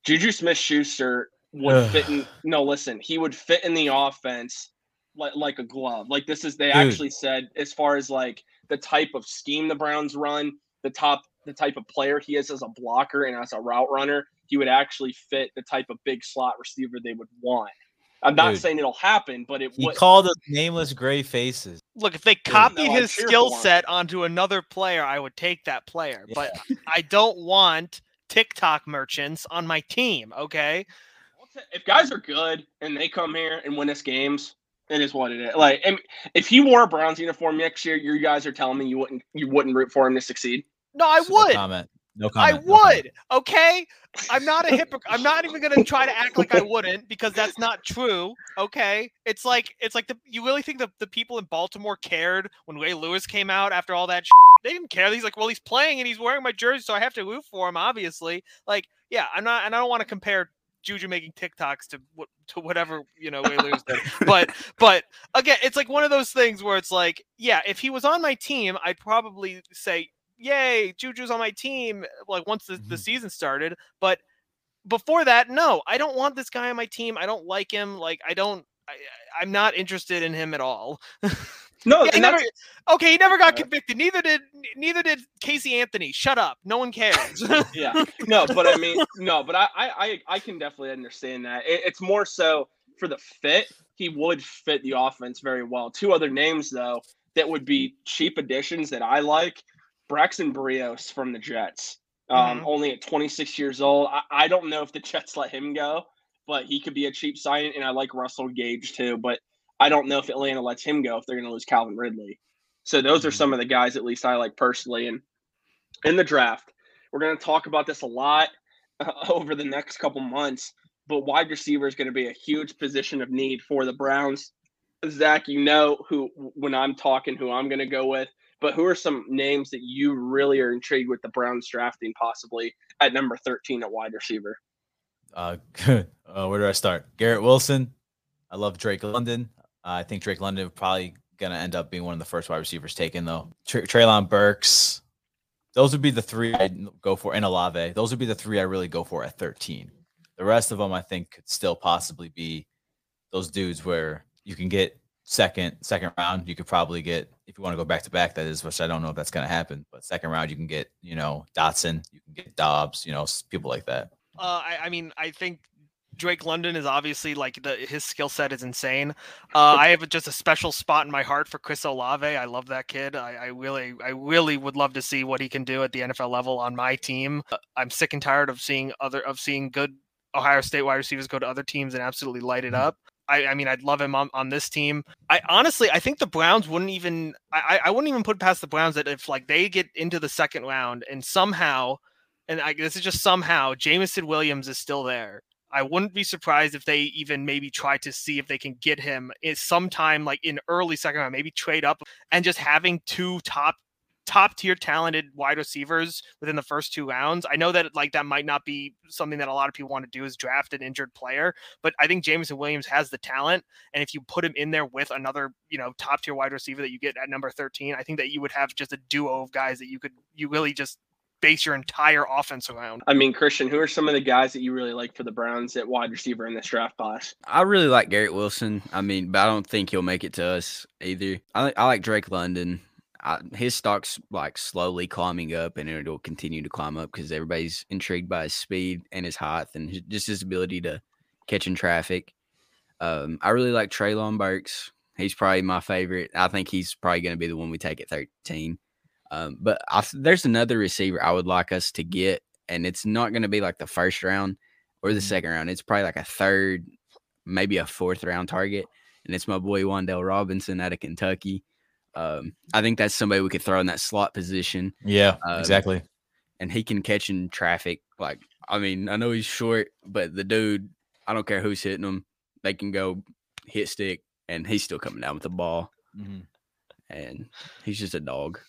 Juju Smith Schuster would fit in. No, listen, he would fit in the offense like, like a glove. Like this is, they Dude. actually said, as far as like the type of scheme the Browns run, the top, the type of player he is as a blocker and as a route runner, he would actually fit the type of big slot receiver they would want. I'm not Dude. saying it'll happen, but it He would. called us nameless gray faces. look if they copied no, his skill set onto another player I would take that player Yeah. but I don't want TikTok merchants on my team okay if guys are good and they come here and win us games, it is what it is. Like, and if he wore a Browns uniform next year, you guys are telling me you wouldn't you wouldn't root for him to succeed. no I No would. No I comment. no comment. I would. Okay. I'm not a hypocrite. I'm not even gonna try to act like I wouldn't because that's not true. Okay. It's like it's like the you really think that the people in Baltimore cared when Ray Lewis came out after all that? They didn't care. He's like, well, he's playing and he's wearing my jersey, so I have to root for him. Obviously, like, yeah, I'm not, and I don't want to compare Juju making TikToks to to whatever you know Ray Lewis did. But but again, it's like one of those things where it's like, yeah, if he was on my team, I'd probably say yay, Juju's on my team like once the, the Mhm. season started. But before that, no, I don't want this guy on my team. I don't like him. Like I don't I- I'm not interested in him at all. No, Yeah, he never, okay, he never got convicted. Neither did neither did Casey Anthony. Shut up. No one cares. yeah, no, but I mean, no, but I I I, can definitely understand that. It, it's more so for the fit. He would fit the offense very well. Two other names though that would be cheap additions that I like: Braxton Berrios from the Jets. Um, Mhm. Only at 26 years old. I, I don't know if the Jets let him go, but he could be a cheap signing. And I like Russell Gage too, but I don't know if Atlanta lets him go if they're going to lose Calvin Ridley. So those are Mhm. some of the guys at least I like personally. And in the draft, we're going to talk about this a lot. uh, over the next couple months. But wide receiver is going to be a huge position of need for the Browns. Zach, you know who when I'm talking, who I'm going to go with. But who are some names that you really are intrigued with the Browns drafting possibly at number 13 at wide receiver? Uh, uh, where do I start? Garrett Wilson. I love Drake London. Uh, I think Drake London probably gonna end up being one of the first wide receivers taken though. Tra- Treylon Burks. Those would be the three I'd go for. And Olave. Those would be the three I really go for at 13. The rest of them I think could still possibly be those dudes where you can get second second round. You could probably get if you want to go back to back. That is, which I don't know if that's gonna happen. But second round you can get you know Dotson. You can get Doubs. You know people like that. Uh, I, I mean, I think Drake London is obviously like the his skill set is insane. Uh, I have just a special spot in my heart for Chris Olave. I love that kid. I, I really, I really would love to see what he can do at the NFL level on my team. Uh, I'm sick and tired of seeing other of seeing good Ohio State wide receivers go to other teams and absolutely light it up. I, I mean, I'd love him on, on this team. I honestly, I think the Browns wouldn't even, I, I wouldn't even put past the Browns that if like they get into the second round and somehow and I, this is just somehow Jameson Williams is still there. I wouldn't be surprised if they even maybe try to see if they can get him is sometime like in early second round, maybe trade up and just having two top top tier talented wide receivers within the first two rounds. I know that like that might not be something that a lot of people want to do is draft an injured player, but I think Jameson Williams has the talent. And if you put him in there with another, you know, top tier wide receiver that you get at number 13, I think that you would have just a duo of guys that you could you really just base your entire offense around. I mean, Christian, who are some of the guys that you really like for the Browns at wide receiver in this draft class? I really like Garrett Wilson. I mean, but I don't think he'll make it to us either. I, I like Drake London. I, his stock's like slowly climbing up, and it'll continue to climb up because everybody's intrigued by his speed and his height, and his, just his ability to catch in traffic. Um, I really like Treylon Burks. He's probably my favorite. I think he's probably going to be the one we take at 13. Um, but I, there's another receiver I would like us to get, and it's not going to be like the first round or the Mhm. second round. It's probably like a third, maybe a fourth round target, and it's my boy Wan'Dale Robinson out of Kentucky. Um, I think that's somebody we could throw in that slot position, Yeah, Um, exactly. and he can catch in traffic. Like, I mean, I know he's short, but the dude, I don't care who's hitting him, they can go hit stick, and he's still coming down with the ball, Mhm. and he's just a dog.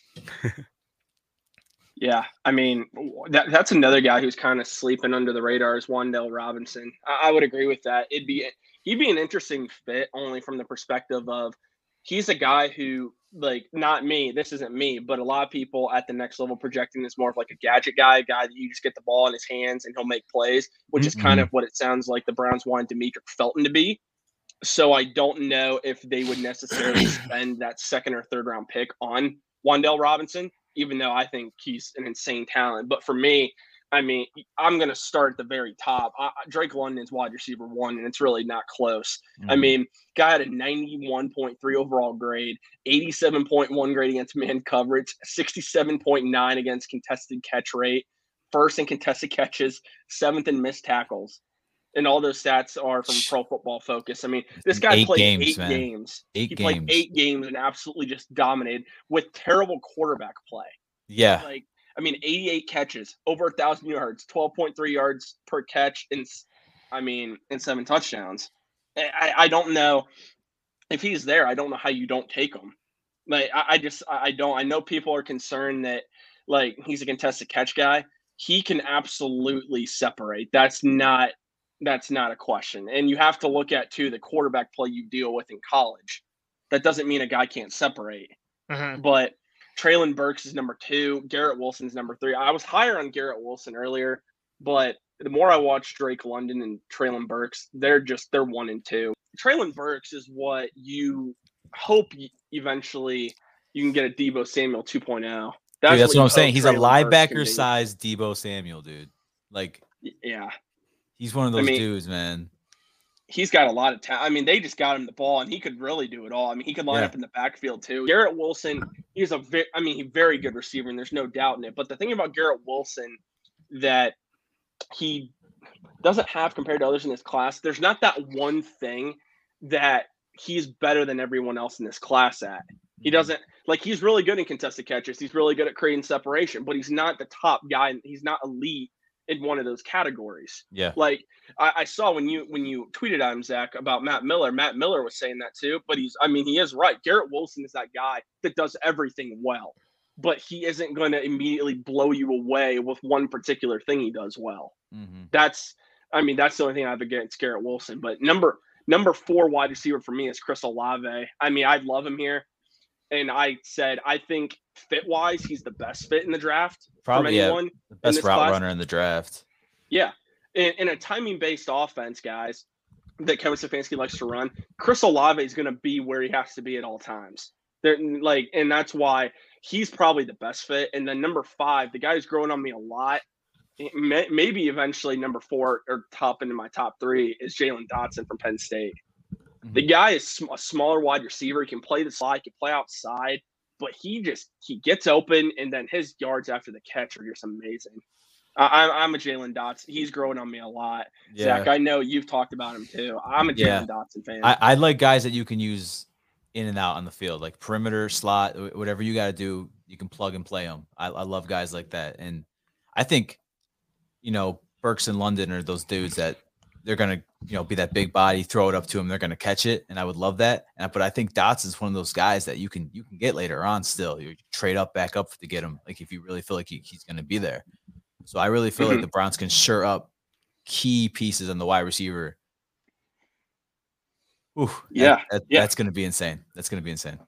Yeah, I mean that that's another guy who's kind of sleeping under the radar is Wan'Dale Robinson. I, I would agree with that. It'd be he'd be an interesting fit only from the perspective of he's a guy who like not me. This isn't me, but a lot of people at the next level projecting this more of like a gadget guy, a guy that you just get the ball in his hands and he'll make plays, which is kind mm-hmm. of what it sounds like the Browns wanted Demetric Felton to be. So I don't know if they would necessarily spend that second or third round pick on Wan'Dale Robinson, even though I think he's an insane talent. But for me, I mean, I'm going to start at the very top. I, Drake London's wide receiver one, and it's really not close. I Mhm. mean, guy had a 91.3 overall grade, 87.1 grade against man coverage, 67.9 against contested catch rate, first in contested catches, seventh in missed tackles. And all those stats are from Pro Football Focus. I mean, this guy Eight played games, eight man. games. Eight he games. played eight games and absolutely just dominated with terrible quarterback play. yeah, Like, I mean, 88 catches, over a thousand yards, 12.3 yards per catch, and I mean, and seven touchdowns. I, I- don't know if he's there. I don't know how you don't take him. Like, I, I just, I don't. I know people are concerned that like he's a contested catch guy. He can absolutely separate. That's not. That's not a question. And you have to look at too the quarterback play you deal with in college. That doesn't mean a guy can't separate Mhm. but Treylon Burks is number two. Garrett Wilson's number three. I was higher on Garrett Wilson earlier, but the more I watch Drake London and Treylon Burks, they're just they're one and two. Treylon Burks is what you hope eventually you can get a Deebo Samuel 2.0. dude, that's you what I'm saying. He's a Treylon Burks can linebacker size Deebo Samuel, dude. Like Yeah, he's one of I those mean- dudes, man. he's got a lot of talent. I mean, they just got him the ball, and he could really do it all. I mean, he could line Yeah. up in the backfield too. Garrett Wilson, he's a very, I mean, he's very good receiver, and there's no doubt in it. But the thing about Garrett Wilson that he doesn't have compared to others in this class, there's not that one thing that he's better than everyone else in this class at. He Mm-hmm. doesn't like he's really good in contested catches. He's really good at creating separation, but he's not the top guy. He's not elite in one of those categories. Yeah. Like I, I saw when you when you tweeted at him, Zach, about Matt Miller. Matt Miller was saying that too, but he's I mean he is right. Garrett Wilson is that guy that does everything well, but he isn't going to immediately blow you away with one particular thing he does well. Mhm. That's I mean that's the only thing I have against Garrett Wilson. But number number four wide receiver for me is Chris Olave. I mean I'd love him here, and I said I think fit wise he's the best fit in the draft Probably, from yeah. The best route class- runner in the draft. Yeah. In, in a timing based offense, guys, that Kevin Stefanski likes to run, Chris Olave is going to be where he has to be at all times. They're like, and that's why he's probably the best fit. And then number five, the guy who's growing on me a lot, eh, may, maybe eventually number four or top into my top three is Jalen Dotson from Penn State. The mm-hmm. guy is a smaller wide receiver. He can play the slide, he can play outside, but he just he gets open, and then his yards after the catch are just amazing. I, I'm a Jalen Dotson. He's growing on me a lot. Zach, I know you've talked about him too. I'm a Jalen Yeah. Dotson fan. I, I like guys that you can use in and out on the field, like perimeter, slot, whatever you got to do, you can plug and play them. I, I love guys like that. And I think, you know, Burks and London are those dudes that they're going to, you know, be that big body, throw it up to him, they're going to catch it. And I would love that. And, but I think Dotson's one of those guys that you can, you can get later on still. You trade up, back up to get him. Like if you really feel like he, he's going to be there. So I really feel like Mhm. the Browns can sure up key pieces on the wide receiver. Ooh, that- Yeah, that- yeah. that's going to be insane. That's going to be insane.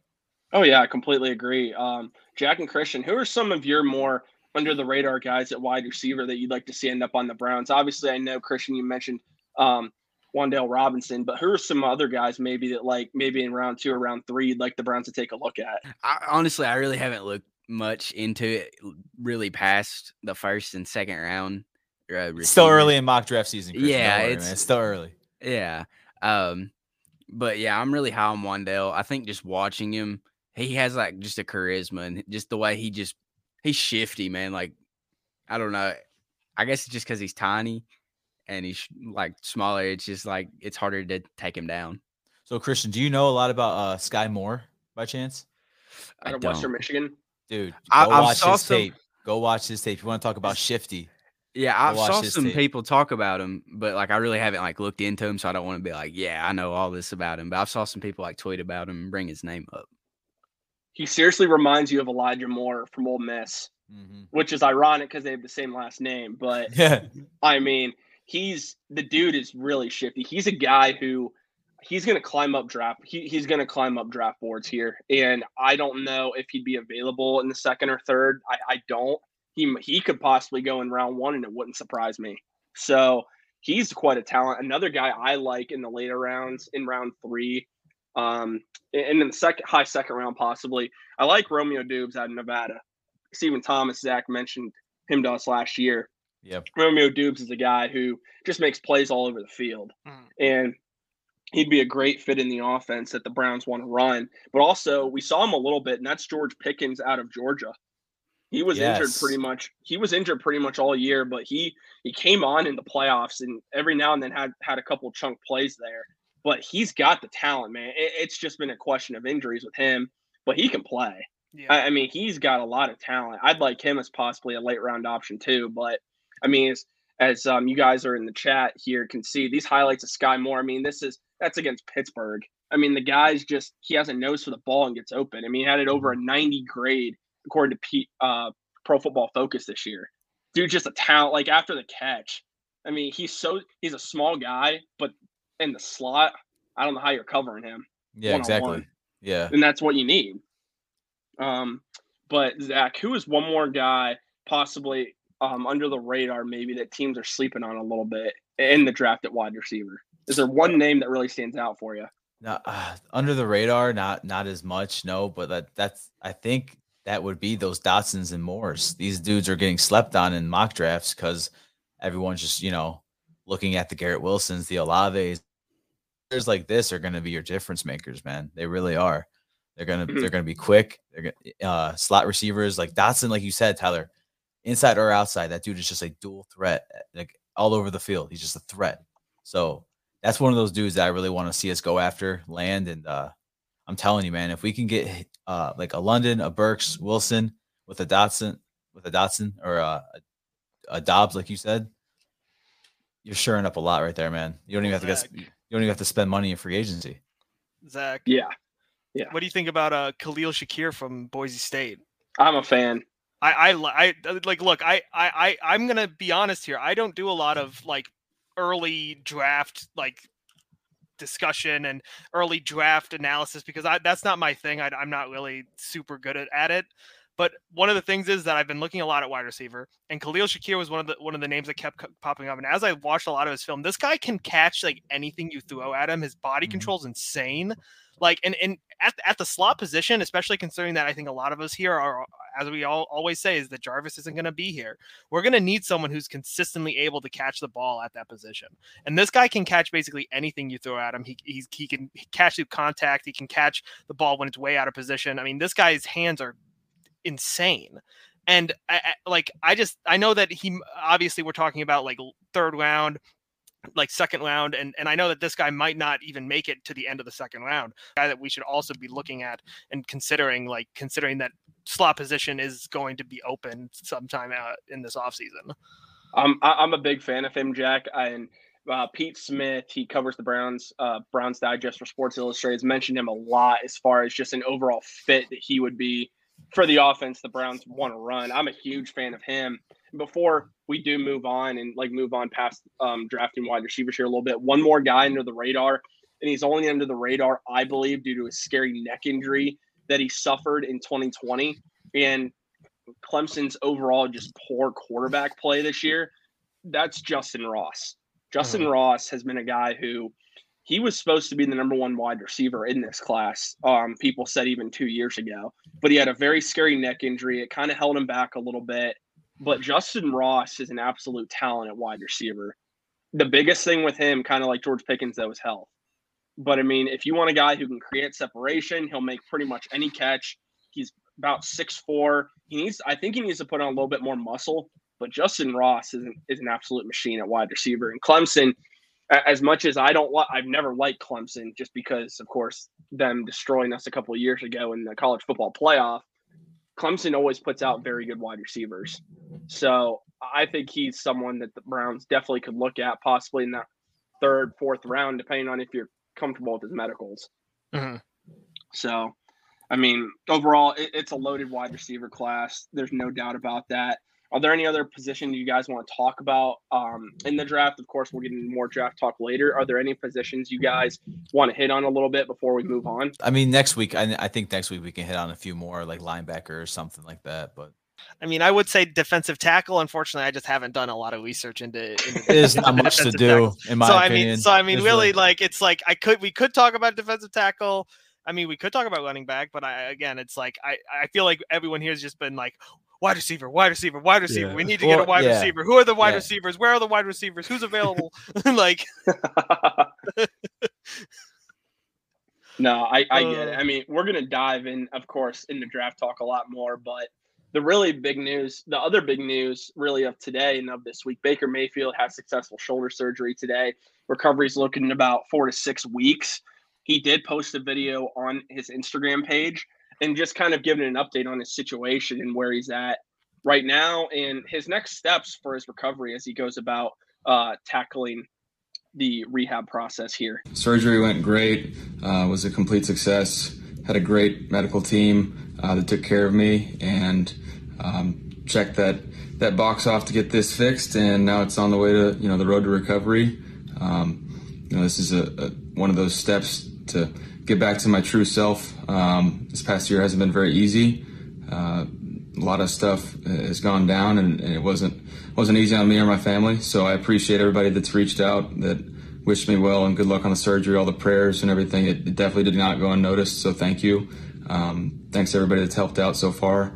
oh yeah, I completely agree. Um, Jack and Christian, who are some of your more under the radar guys at wide receiver that you'd like to see end up on the Browns? Obviously, I know Christian, you mentioned um, Wan'Dale Robinson, but who are some other guys maybe that like maybe in round two or round three you'd like the Browns to take a look at? I, honestly, I really haven't looked much into it, really past the first and second round. Uh, still early in mock draft season. Christian. Don't Yeah, worry, it's- it's still early. Yeah. Um, but yeah, I'm really high on Wan'Dale. I think just watching him, he has like just a charisma and just the way he just he's shifty, man. Like I don't know. I guess it's just because he's tiny and he's like smaller. It's just like it's harder to take him down. So, Christian, do you know a lot about uh, Skyy Moore by chance? I Out of Western don't. Michigan. Dude, go I- I've watch saw his some- tape. Go watch his tape. You want to talk about shifty? Yeah, I saw some tape. people talk about him, but like I really haven't like looked into him, so I don't want to be like, yeah, I know all this about him. But I saw some people like tweet about him and bring his name up. He seriously reminds you of Elijah Moore from Ole Miss, hmm which is ironic because they have the same last name. But Yeah, I mean, he's the dude is really shifty. He's a guy who he's going to climb up draft. He, he's going to climb up draft boards here, and I don't know if he'd be available in the second or third. I, I don't. He he could possibly go in round one, and it wouldn't surprise me. So he's quite a talent. Another guy I like in the later rounds, in round three, um, and in the second high second round possibly. I like Romeo Doubs out of Nevada. Stephen Thomas, Zach mentioned him to us last year. Yep. Romeo Doubs is a guy who just makes plays all over the field. Mm. And he'd be a great fit in the offense that the Browns want to run. But also, we saw him a little bit, and that's George Pickens out of Georgia. He was injured pretty much. He was injured pretty much all year, but he he came on in the playoffs and every now and then had had a couple chunk plays there. But he's got the talent, man. It, it's just been a question of injuries with him, but he can play. Yeah. I, I mean, he's got a lot of talent. I'd like him as possibly a late round option too. But I mean, as as um, you guys are in the chat here can see these highlights of Skyy Moore. I mean, this is that's against Pittsburgh. I mean, the guy's just he has a nose for the ball and gets open. I mean, he had it over a 90 grade according to Pete, uh, Pro Football Focus this year. Dude, just a talent. Like after the catch, I mean, he's so he's a small guy, but in the slot, I don't know how you're covering him Yeah, exactly. Yeah. and that's what you need. Um, but Zach, who is one more guy possibly um, under the radar, maybe that teams are sleeping on a little bit in the draft at wide receiver? Is there one name that really stands out for you? Not, uh, under the radar, not not as much, no. But that that's I think that would be those Dotsons and Moores. These dudes are getting slept on in mock drafts because everyone's just you know looking at the Garrett Wilsons, the Olaves. Players like this are going to be your difference makers, man. They really are. They're gonna Mhm. they're gonna be quick. They're gonna uh, slot receivers like Dotson, like you said, Tyler, inside or outside. That dude is just a dual threat, like all over the field. He's just a threat. So that's one of those dudes that I really want to see us go after, land, and uh, I'm telling you, man, if we can get uh, like a London, a Burks, Wilson with a Dotson, with a Dotson or a, uh, Doubs, like you said, you're shoring up a lot right there, man. You don't even have to Zach. get you don't even have to spend money in free agency. Zach, Yeah, Yeah. what do you think about uh, Khalil Shakir from Boise State? I'm a fan. I, I, I uh, like look. I, I, I, I'm gonna be honest here. I don't do a lot of like early draft like discussion and early draft analysis because I, that's not my thing. I, I'm not really super good at, at it. But one of the things is that I've been looking a lot at wide receiver, and Khalil Shakir was one of the one of the names that kept co- popping up. And as I watched a lot of his film, this guy can catch like anything you throw at him. His body Mhm. control's insane. Like and and at, at the slot position, especially considering that I think a lot of us here are, as we all always say, is that Jarvis isn't going to be here. We're going to need someone who's consistently able to catch the ball at that position. And this guy can catch basically anything you throw at him. He he's, he can catch through contact. He can catch the ball when it's way out of position. I mean, this guy's hands are insane. And I, I- like I just I know that he obviously we're talking about like third round, like second round, and and I know that this guy might not even make it to the end of the second round. Guy that we should also be looking at and considering like considering that slot position is going to be open sometime out in this offseason. Um, I, I'm a big fan of him, Jack. And uh, Pete Smith, he covers the Browns, uh, Browns Digest for Sports Illustrated, has mentioned him a lot as far as just an overall fit that he would be for the offense the Browns want to run. I'm a huge fan of him. Before we do move on and like move on past um, drafting wide receivers here a little bit, one more guy under the radar, and he's only under the radar, I believe, due to a scary neck injury that he suffered in 2020. And Clemson's overall just poor quarterback play this year, that's Justin Ross. Justin Ross has been a guy who he was supposed to be the number one wide receiver in this class. Um, people said even two years ago, but he had a very scary neck injury. It kind of held him back a little bit. But Justin Ross is an absolute talent at wide receiver. The biggest thing with him, kind of like George Pickens, though, is health. But I mean, if you want a guy who can create separation, he'll make pretty much any catch. He's about six four. He needs, I think, he needs to put on a little bit more muscle. But Justin Ross is an, is an absolute machine at wide receiver. And Clemson, as much as I don't, li- I've never liked Clemson just because, of course, them destroying us a couple of years ago in the college football playoff. Clemson always puts out very good wide receivers. So I think he's someone that the Browns definitely could look at, possibly in that third, fourth round, depending on if you're comfortable with his medicals. Mhm. So, I mean, overall, it, it's a loaded wide receiver class. There's no doubt about that. Are there any other positions you guys want to talk about um, in the draft? Of course, we'll get into more draft talk later. Are there any positions you guys want to hit on a little bit before we move on? I mean, next week, I, I think next week we can hit on a few more like linebacker or something like that. But I mean, I would say defensive tackle. Unfortunately, I just haven't done a lot of research into. into there's not much to do tackle. in my so I opinion. mean, so I mean, There's really, like it's like I could we could talk about defensive tackle. I mean, we could talk about running back, but I again, it's like I I feel like everyone here has just been like wide receiver, wide receiver, wide receiver. Yeah. We need to get a wide yeah. receiver. Who are the wide Yeah. receivers? Where are the wide receivers? Who's available? like no, I, I get it. Uh. I mean, we're going to dive in, of course, into draft talk a lot more, but the really big news, the other big news really of today and of this week, Baker Mayfield has successful shoulder surgery today. Recovery's looking about four to six weeks. He did post a video on his Instagram page and just kind of giving an update on his situation and where he's at right now and his next steps for his recovery as he goes about uh, tackling the rehab process here. Surgery went great. Uh, was a complete success. Had a great medical team uh, that took care of me and um, checked that that box off to get this fixed. And now it's on the way to you know the road to recovery. Um, you know this is a, a one of those steps to get back to my true self. Um, this past year hasn't been very easy. Uh, a lot of stuff has gone down, and, and it wasn't wasn't easy on me or my family. So I appreciate everybody that's reached out that wished me well and good luck on the surgery, all the prayers and everything. It, it definitely did not go unnoticed. So thank you. Um, thanks to everybody that's helped out so far.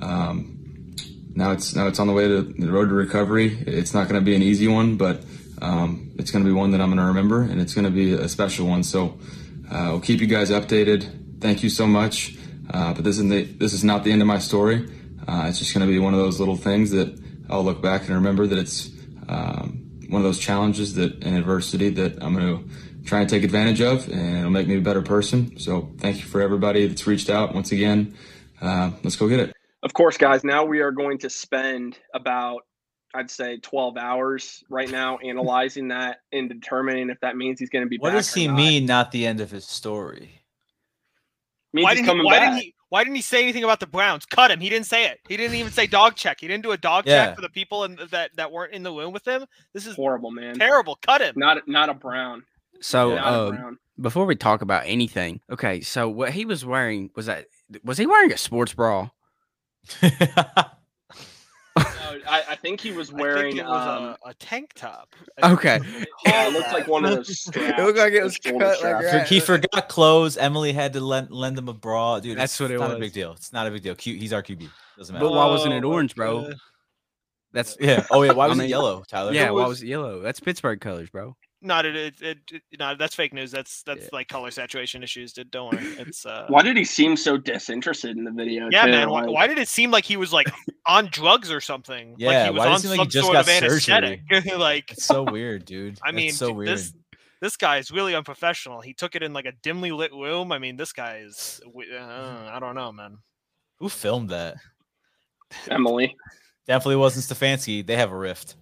Um, now it's now it's on the way to the road to recovery. It's not going to be an easy one, but um, it's going to be one that I'm going to remember, and it's going to be a special one. So we'll keep you guys updated. Thank you so much. Uh, but this is the, this is not the end of my story. Uh, it's just going to be one of those little things that I'll look back and remember that it's um, one of those challenges that and adversity that I'm going to try and take advantage of, and it'll make me a better person. So thank you for everybody that's reached out once again. Uh, let's go get it. Of course, guys, now we are going to spend about I'd say 12 hours right now analyzing that and determining if that means he's going to be What back does or he not. mean? Not the end of his story. Means why he's didn't he, coming why back. didn't he why didn't he say anything about the Browns? Cut him. He didn't say it. He didn't even say dog check. He didn't do a dog Yeah. check for the people in, that that weren't in the room with him. This is Horrible, man. terrible. Cut him. Not not a Brown. So not a uh, Brown. before we talk about anything, okay. So what he was wearing was that was he wearing a sports bra? No, I, I think he was wearing. it was um, a, a tank top. I Okay. that's what they yeah, it looked like one of those straps. looked like it those was shoulder cut like straps. that. He forgot clothes. Emily had to lend, lend him a bra. Dude, That's it's what it not a was. big deal. It's not a big deal. Q, he's our QB. Doesn't matter. But why wasn't it Oh, orange, bro? okay. That's yeah. Oh yeah. Why I was mean- it yellow, Tyler? yeah. Why was- was it yellow? That's Pittsburgh colors, bro. Not it, it, it, it no, that's fake news. That's that's Yeah. like color saturation issues. Dude, Don't worry. It's uh Why did he seem so disinterested in the video? yeah, too? man. Why, why did it seem like he was like on drugs or something? Yeah, like he was why did on seem like some he just sort got of anesthetic. like It's so weird, dude. I mean, That's so weird. this this guy is really unprofessional. He took it in like a dimly lit room. I mean, this guy is uh, I don't know, man. Who filmed that? Emily? Definitely wasn't Stefanski. They have a rift.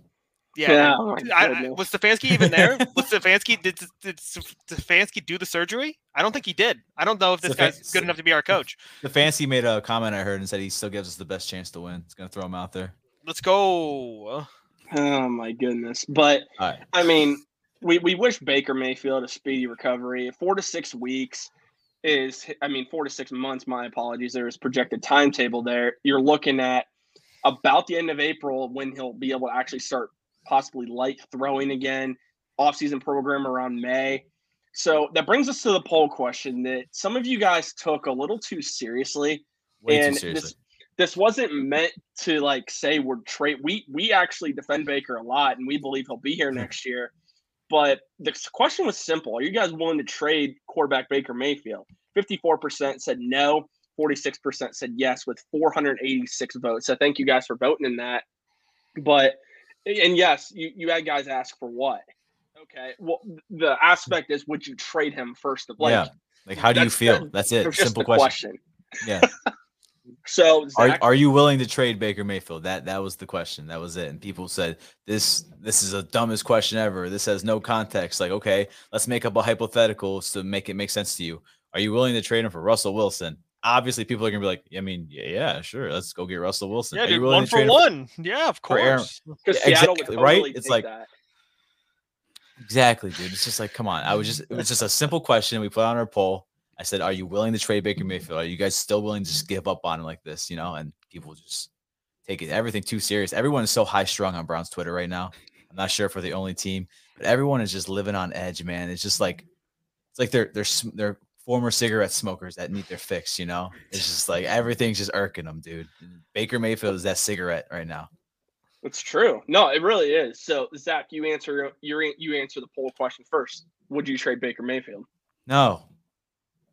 Yeah. oh my I, I, was Stefanski even there? Was Stefanski did, did Stefanski do the surgery? I don't think he did. I don't know if this Stefan- guy's good enough to be our coach. Stefanski made a comment I heard and said he still gives us the best chance to win. He's gonna throw him out there. Let's go. Oh my goodness! But All right. I mean, we, we wish Baker Mayfield a speedy recovery. Four to six weeks is, I mean, four to six months. My apologies. There is projected timetable there. You're looking at about the end of April when he'll be able to actually start possibly light throwing again. Offseason program around May. So that brings us to the poll question that some of you guys took a little too seriously Way and too seriously. this this wasn't meant to like say we're trade we we actually defend Baker a lot and we believe he'll be here Hmm. next year. But the question was simple. Are you guys willing to trade quarterback Baker Mayfield? 54% said no, 46% said yes with 486 votes. So thank you guys for voting in that. But and yes, you, you had guys ask for what? Okay. Well, the aspect is would you trade him first of like yeah. Like, how do you feel? that- That's it. Simple question. question. Yeah. So Are, are you willing to trade Baker Mayfield? That that was the question. That was it. And people said this this is the dumbest question ever. This has no context. Like, okay, let's make up a hypothetical to make it make sense to you. Are you willing to trade him for Russell Wilson? Obviously, people are gonna be like, I mean, yeah, yeah, sure. Let's go get Russell Wilson. Yeah, you dude, willing one to for trade him one. Yeah, of course. because Yeah, Seattle would exactly, right? It's like- that. Exactly, dude. It's just like, come on. I was just it was just a simple question we put on our poll. I said, Are you willing to trade Baker Mayfield? Are you guys still willing to just give up on him like this? You know, and people just take it everything too serious. Everyone is so high strung on Brown's Twitter right now. I'm not sure if we're the only team, but everyone is just living on edge, man. It's just like it's like they're they're they're former cigarette smokers that need their fix, you know? It's just like everything's just irking them, dude. Baker Mayfield is that cigarette right now. It's true. No, it really is. So Zach, you answer you you answer the poll question first. Would you trade Baker Mayfield? No,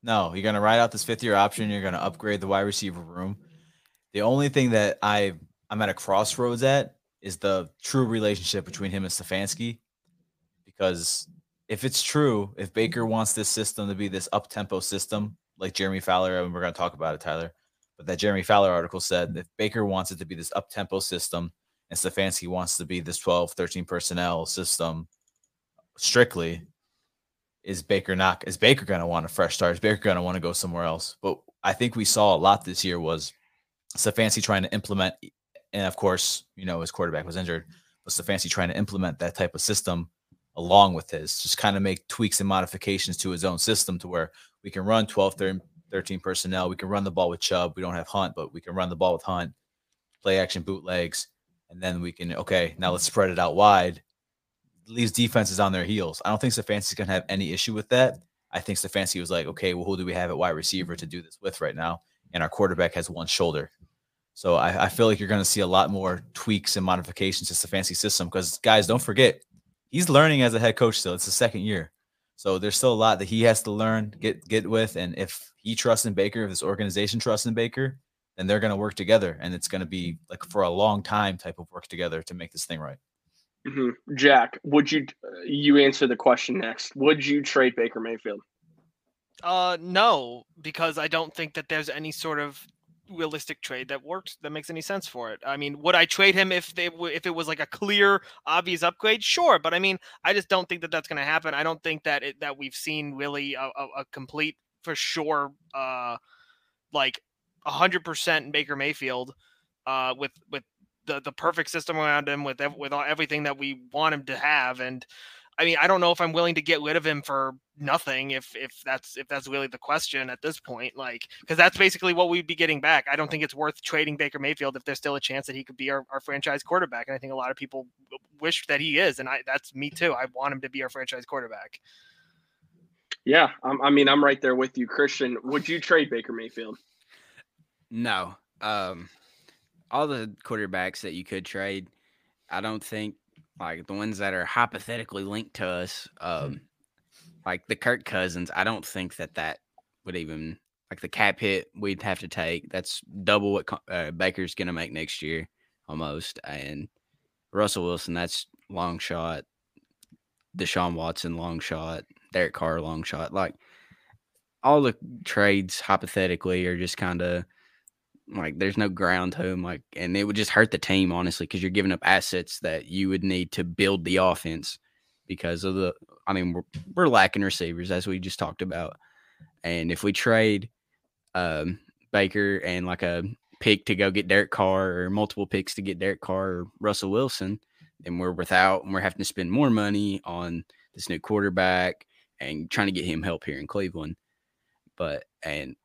no, you're gonna ride out this fifth year option. You're gonna upgrade the wide receiver room. The only thing that I I'm at a crossroads at is the true relationship between him and Stefanski. Because if it's true, if Baker mm-hmm. wants this system to be this up tempo system, like Jeremy Fowler, and we're gonna talk about it, Tyler, but that Jeremy Fowler article said if Baker wants it to be this up tempo system and Stefanski wants to be this 12, 13 personnel system strictly, is Baker not is Baker gonna want a fresh start? Is Baker gonna want to go somewhere else? But I think we saw a lot this year was Stefanski trying to implement, and of course, you know, his quarterback was injured, but Stefanski trying to implement that type of system along with his, just kind of make tweaks and modifications to his own system to where we can run 12, 13, 13 personnel. We can run the ball with Chubb. We don't have Hunt, but we can run the ball with Hunt, play action bootlegs, and then we can, okay, now let's spread it out wide leaves defenses on their heels. I don't think Stefanski's gonna have any issue with that. I think Stefanski was like, okay, well, who do we have at wide receiver to do this with right now? And our quarterback has one shoulder. So I, I feel like you're gonna see a lot more tweaks and modifications to Stefanski's system because guys, don't forget, he's learning as a head coach still. It's the second year. So there's still a lot that he has to learn, get get with. And if he trusts in Baker, if this organization trusts in Baker, then they're gonna work together. And it's gonna be like for a long time type of work together to make this thing right. hmm Jack, would you uh, you answer the question next? Would you trade Baker Mayfield? Uh, no, because I don't think that there's any sort of realistic trade that works that makes any sense for it. I mean, would I trade him if they if it was like a clear obvious upgrade? Sure, but I mean, I just don't think that that's going to happen. I don't think that it, that we've seen really a, a, a complete for sure uh like 100% Baker Mayfield uh with with the the perfect system around him with ev- with all, everything that we want him to have and I mean, I don't know if I'm willing to get rid of him for nothing if if that's if that's really the question at this point like because that's basically what we'd be getting back. I don't think it's worth trading Baker Mayfield if there's still a chance that he could be our, our franchise quarterback and I think a lot of people wish that he is and I that's me too. I want him to be our franchise quarterback. Yeah, I'm, I mean, I'm right there with you, Christian. Would you trade Baker Mayfield? No. Um, all the quarterbacks that you could trade, I don't think like the ones that are hypothetically linked to us, um, like the Kirk Cousins. I don't think that that would even like the cap hit we'd have to take. That's double what uh, Baker's gonna make next year, almost. And Russell Wilson, that's long shot. Deshaun Watson, long shot. Derek Carr, long shot. Like all the trades hypothetically are just kind of like there's no ground to them. Like, and it would just hurt the team honestly because you're giving up assets that you would need to build the offense because of the. I mean, we're, we're lacking receivers as we just talked about, and if we trade um, Baker and like a pick to go get Derek Carr or multiple picks to get Derek Carr or Russell Wilson, then we're without and we're having to spend more money on this new quarterback and trying to get him help here in Cleveland. But and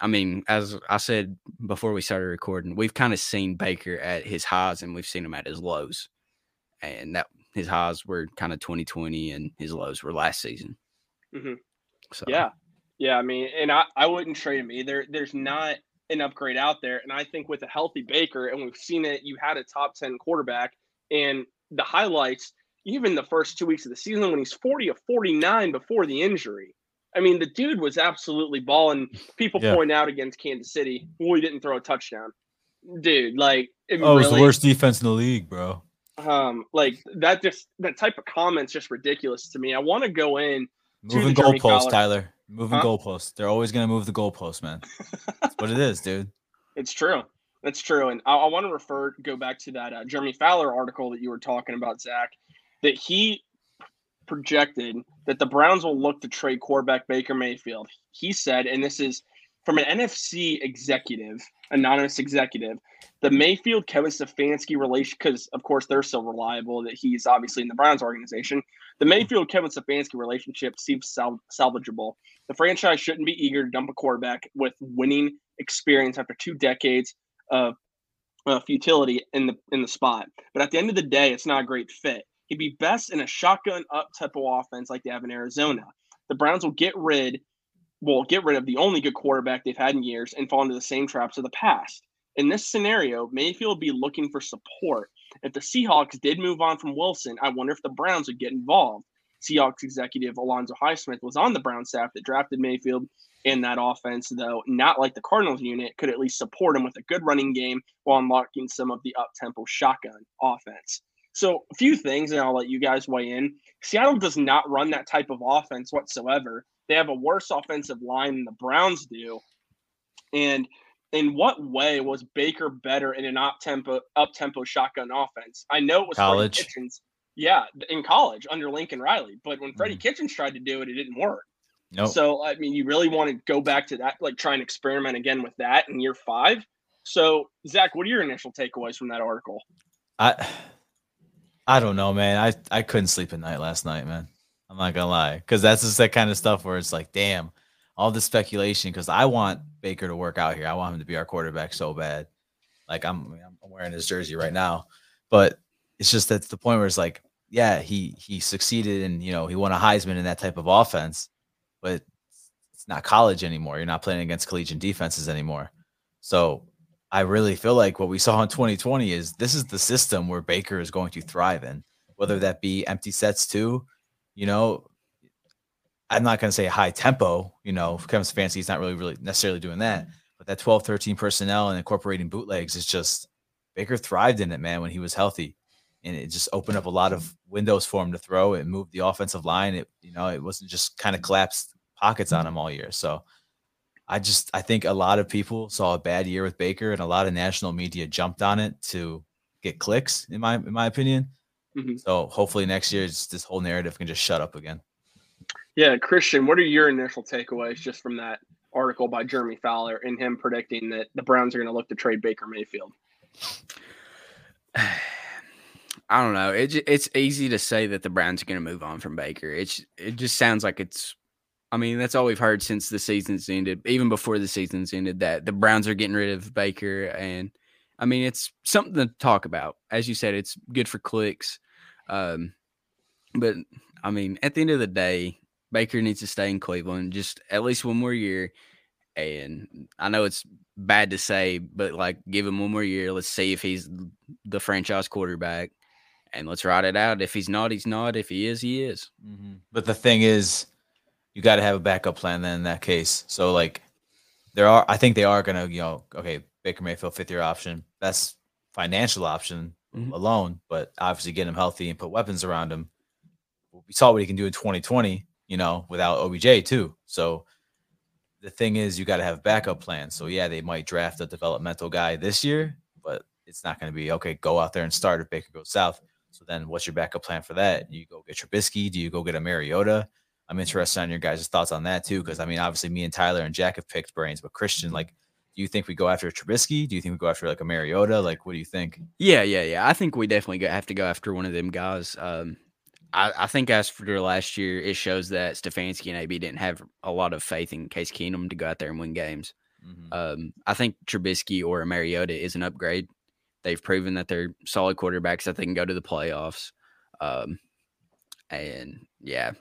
I mean, as I said before we started recording, we've kind of seen Baker at his highs and we've seen him at his lows. And that his highs were kind of 2020 and his lows were last season. Mhm. So Yeah. Yeah, I mean, and I, I wouldn't trade him either. There's not an upgrade out there. And I think with a healthy Baker, and we've seen it, you had a top 10 quarterback, and the highlights, even the first two weeks of the season when he's 40 of 49 before the injury. I mean, the dude was absolutely balling. People Yeah. point out against Kansas City, well, he didn't throw a touchdown. Dude, like, it Oh, it was the worst defense in the league, bro. um, like that just that type of comments just ridiculous to me. I want to go in Moving goalposts, Tyler. Moving Huh? goalposts. They're always gonna move the goalposts, man. That's what it is, dude. It's true. That's true. And I, I want to refer, go back to that uh, Jeremy Fowler article that you were talking about, Zach, that he projected that the Browns will look to trade quarterback Baker Mayfield. He said, and this is from an NFC executive, anonymous executive, the Mayfield Kevin Stefanski relation, because of course they're so reliable that he's obviously in the Browns organization. The Mayfield Kevin Stefanski relationship seems sal- salvageable. The franchise shouldn't be eager to dump a quarterback with winning experience after two decades of uh, futility in the in the spot. But at the end of the day, it's not a great fit. He'd be best in a shotgun up tempo offense like they have in Arizona. The Browns will get rid will get rid of the only good quarterback they've had in years and fall into the same traps of the past. In this scenario, Mayfield would be looking for support. If the Seahawks did move on from Wilson, I wonder if the Browns would get involved. Seahawks executive Alonzo Highsmith was on the Brown staff that drafted Mayfield in that offense, though not like the Cardinals unit, could at least support him with a good running game while unlocking some of the up tempo shotgun offense. So, a few things, and I'll let you guys weigh in. Seattle does not run that type of offense whatsoever. They have a worse offensive line than the Browns do. And in what way was Baker better in an up tempo up tempo shotgun offense? I know it was Freddie College. Kitchens. Yeah, in college under Lincoln Riley, but when Freddie mm-hmm. Kitchens tried to do it, it didn't work. Nope. So I mean, you really want to go back to that, like try and experiment again with that in year five. So Zach, what are your initial takeaways from that article? I I don't know, man. I I couldn't sleep at night last night, man. I'm not gonna lie, because that's just that kind of stuff where it's like, damn, all the speculation. Because I want Baker to work out here. I want him to be our quarterback so bad. Like I'm, I'm wearing his jersey right now, but it's just that's the point where it's like, yeah, he he succeeded and you know he won a Heisman in that type of offense, but it's not college anymore. You're not playing against collegiate defenses anymore. So I really feel like what we saw in 2020 is this is the system where Baker is going to thrive in, whether that be empty sets too. You know, I'm not going to say high tempo, you know, Kevin Stefanski is not really, really necessarily doing that, mm-hmm. but that 12, 13 personnel and incorporating bootlegs is just Baker thrived in it, man, when he was healthy. And it just opened up a lot of windows for him to throw. It moved the offensive line. It, you know, it wasn't just kind of collapsed pockets on mm-hmm. him all year. So I just I think a lot of people saw a bad year with Baker, and a lot of national media jumped on it to get clicks. In my in my opinion, Mhm. so hopefully next year just this whole narrative can just shut up again. Yeah, Christian, what are your initial takeaways just from that article by Jeremy Fowler and him predicting that the Browns are going to look to trade Baker Mayfield? I don't know. It, it's easy to say that the Browns are going to move on from Baker. It's it just sounds like it's. I mean, that's all we've heard since the season's ended. Even before the season's ended, that the Browns are getting rid of Baker, and I mean, it's something to talk about. As you said, it's good for clicks. Um, but I mean, at the end of the day, Baker needs to stay in Cleveland just at least one more year. And I know it's bad to say, but like, give him one more year. Let's see if he's the franchise quarterback and let's ride it out. If he's not, he's not. If he is, he is. But the thing is, you got to have a backup plan then in that case. So like, there are I think they are gonna you know okay Baker Mayfield fifth year option best financial option Mhm. alone, but obviously get him healthy and put weapons around him. We saw what he can do in 2020, you know, without OBJ too. So the thing is, you got to have backup plans. So yeah, they might draft a developmental guy this year, but it's not going to be okay. Go out there and start if Baker goes south. So then, what's your backup plan for that? You go get Trubisky? Do you go get a Mariota? I'm interested on your guys' thoughts on that too, because I mean, obviously, me and Tyler and Jack have picked brains, but Christian, like, do you think we go after Trubisky? Do you think we go after like a Mariota? Like, what do you think? Yeah, yeah, yeah. I think we definitely have to go after one of them guys. Um, I, I think as for last year, it shows that Stefanski and AB didn't have a lot of faith in Case Keenum to go out there and win games. Mhm. Um, I think Trubisky or Mariota is an upgrade. They've proven that they're solid quarterbacks that they can go to the playoffs. Um, and yeah,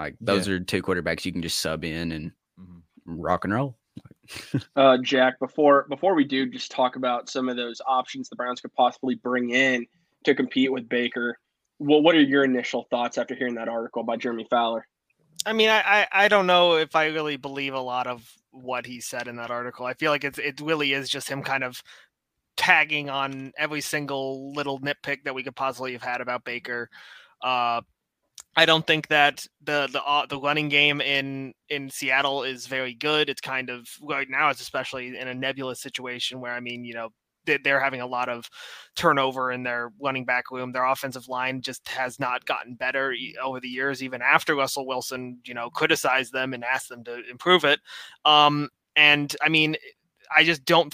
like those are two quarterbacks you can just sub in and Mhm. rock and roll. Uh, Jack, before before we do, just talk about some of those options the Browns could possibly bring in to compete with Baker. Well, what are your initial thoughts after hearing that article by Jeremy Fowler? I mean, I, I I don't know if I really believe a lot of what he said in that article. I feel like it's it really is just him kind of tagging on every single little nitpick that we could possibly have had about Baker. Uh, I don't think that the the uh, the running game in in Seattle is very good. It's kind of right now, it's especially in a nebulous situation where I mean, you know, they- they're having a lot of turnover in their running back room. Their offensive line just has not gotten better over the years, even after Russell Wilson, you know, criticized them and asked them to improve it. Um, and I mean, I just don't,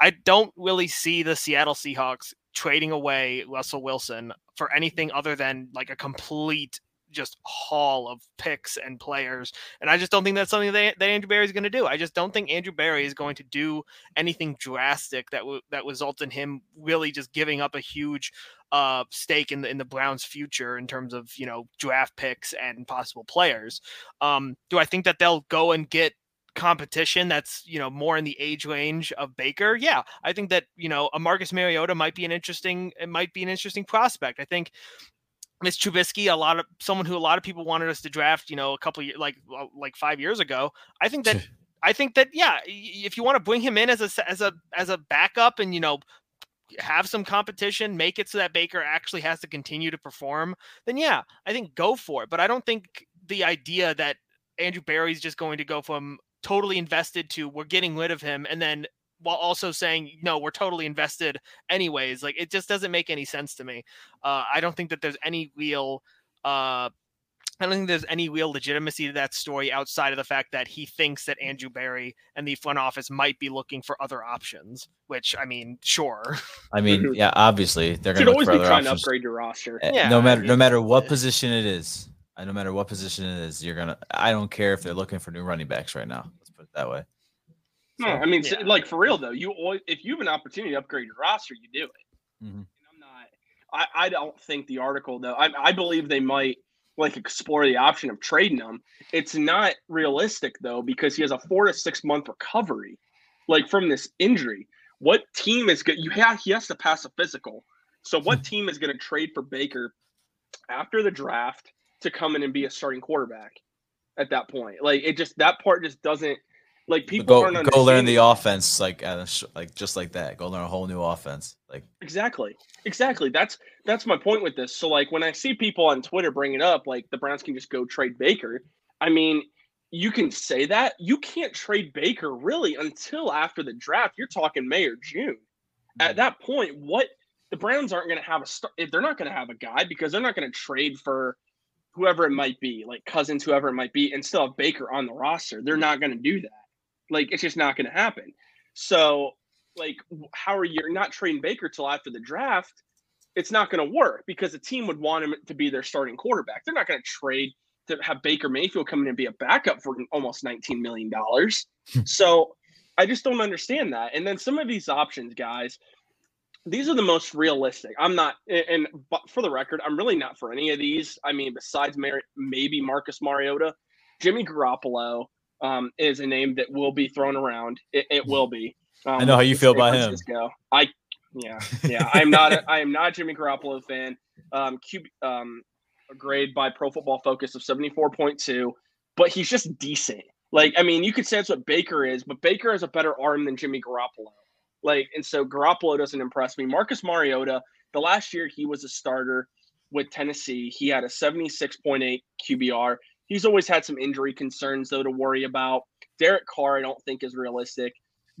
I don't really see the Seattle Seahawks trading away Russell Wilson for anything other than like a complete just haul of picks and players. And I just don't think that's something that, that Andrew Berry is going to do. I just don't think Andrew Berry is going to do anything drastic that w- that results in him really just giving up a huge uh, stake in the in the Browns' future in terms of you know draft picks and possible players. Um, do I think that they'll go and get competition that's you know more in the age range of Baker? Yeah, I think that you know a Marcus Mariota might be an interesting it might be an interesting prospect. I think Mitch Trubisky, a lot of someone who a lot of people wanted us to draft, you know, a couple years like uh, like five years ago. I think that I think that yeah, if you want to bring him in as a as a as a backup and you know have some competition, make it so that Baker actually has to continue to perform, then yeah, I think go for it. But I don't think the idea that Andrew Berry's just going to go from totally invested to we're getting rid of him and then while also saying no we're totally invested anyways like it just doesn't make any sense to me uh, i don't think that there's any real uh, I don't think there's any real legitimacy to that story outside of the fact that he thinks that Andrew Berry and the front office might be looking for other options. Which I mean, sure, I mean, Mhm. yeah, obviously they're going to look always for be other trying to options. upgrade your roster. Uh, Yeah, no matter no matter what position it is, uh, no matter what position it is, you're gonna. I don't care if they're looking for new running backs right now. Let's put it that way. No, I mean, yeah. like for real though, you always, if you have an opportunity to upgrade your roster, you do it. Mhm. And I'm not. I, I don't think the article though. I, I believe they might like explore the option of trading him. It's not realistic though because he has a four to six month recovery, like from this injury. What team is good? You have he has to pass a physical. So what team is going to trade for Baker after the draft to come in and be a starting quarterback at that point? Like it just that part just doesn't like people go go learn the offense like sh- like just like that. Go learn a whole new offense. Like Exactly. Exactly. That's that's my point with this. So like when I see people on Twitter bring it up like the Browns can just go trade Baker, I mean, you can say that. You can't trade Baker really until after the draft. You're talking May or June. At mm-hmm. that point, what the Browns aren't going to have a start. Eh, they're not going to have a guy because they're not going to trade for whoever it might be, like Cousins, whoever it might be, and still have Baker on the roster. They're not going to do that. Like it's just not going to happen. So, like, how are you not trading Baker till after the draft? It's not going to work because the team would want him to be their starting quarterback. They're not going to trade to have Baker Mayfield come in and be a backup for almost $19 million. Hmm. so I just don't understand that. And then some of these options, guys, these are the most realistic. I'm not, and but for the record, I'm really not for any of these. I mean, besides Mar- maybe Marcus Mariota, Jimmy Garoppolo um, is a name that will be thrown around. It, it will be. Um, I know how you feel San about him. I, yeah, yeah. I'm not. A, I am not a Jimmy Garoppolo fan. Um, QB, um, grade by Pro Football Focus of 74.2, but he's just decent. Like, I mean, you could say that's what Baker is, but Baker has a better arm than Jimmy Garoppolo. Like, and so Garoppolo doesn't impress me. Marcus Mariota, the last year he was a starter with Tennessee, he had a 76.8 QBR. He's always had some injury concerns though to worry about. Derek Carr, I don't think is realistic.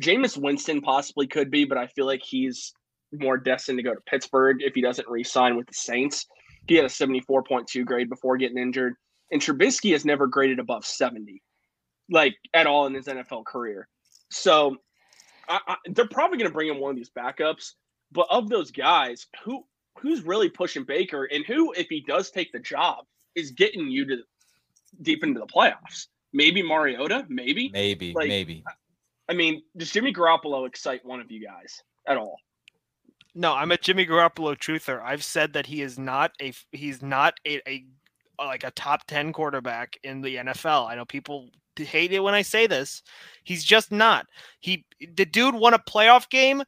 Jameis Winston possibly could be, but I feel like he's more destined to go to Pittsburgh if he doesn't re-sign with the Saints. He had a 74.2 grade before getting injured. And Trubisky has never graded above 70, like at all in his NFL career. So I, I, they're probably going to bring in one of these backups. But of those guys, who who's really pushing Baker, and who, if he does take the job, is getting you to deep into the playoffs? Maybe Mariota, maybe. Maybe, Like, maybe. I mean, does Jimmy Garoppolo excite one of you guys at all? No, I'm a Jimmy Garoppolo truther. I've said that he is not a he's not a, a like a top 10 quarterback in the NFL. I know people hate it when I say this. He's just not. He the dude won a playoff game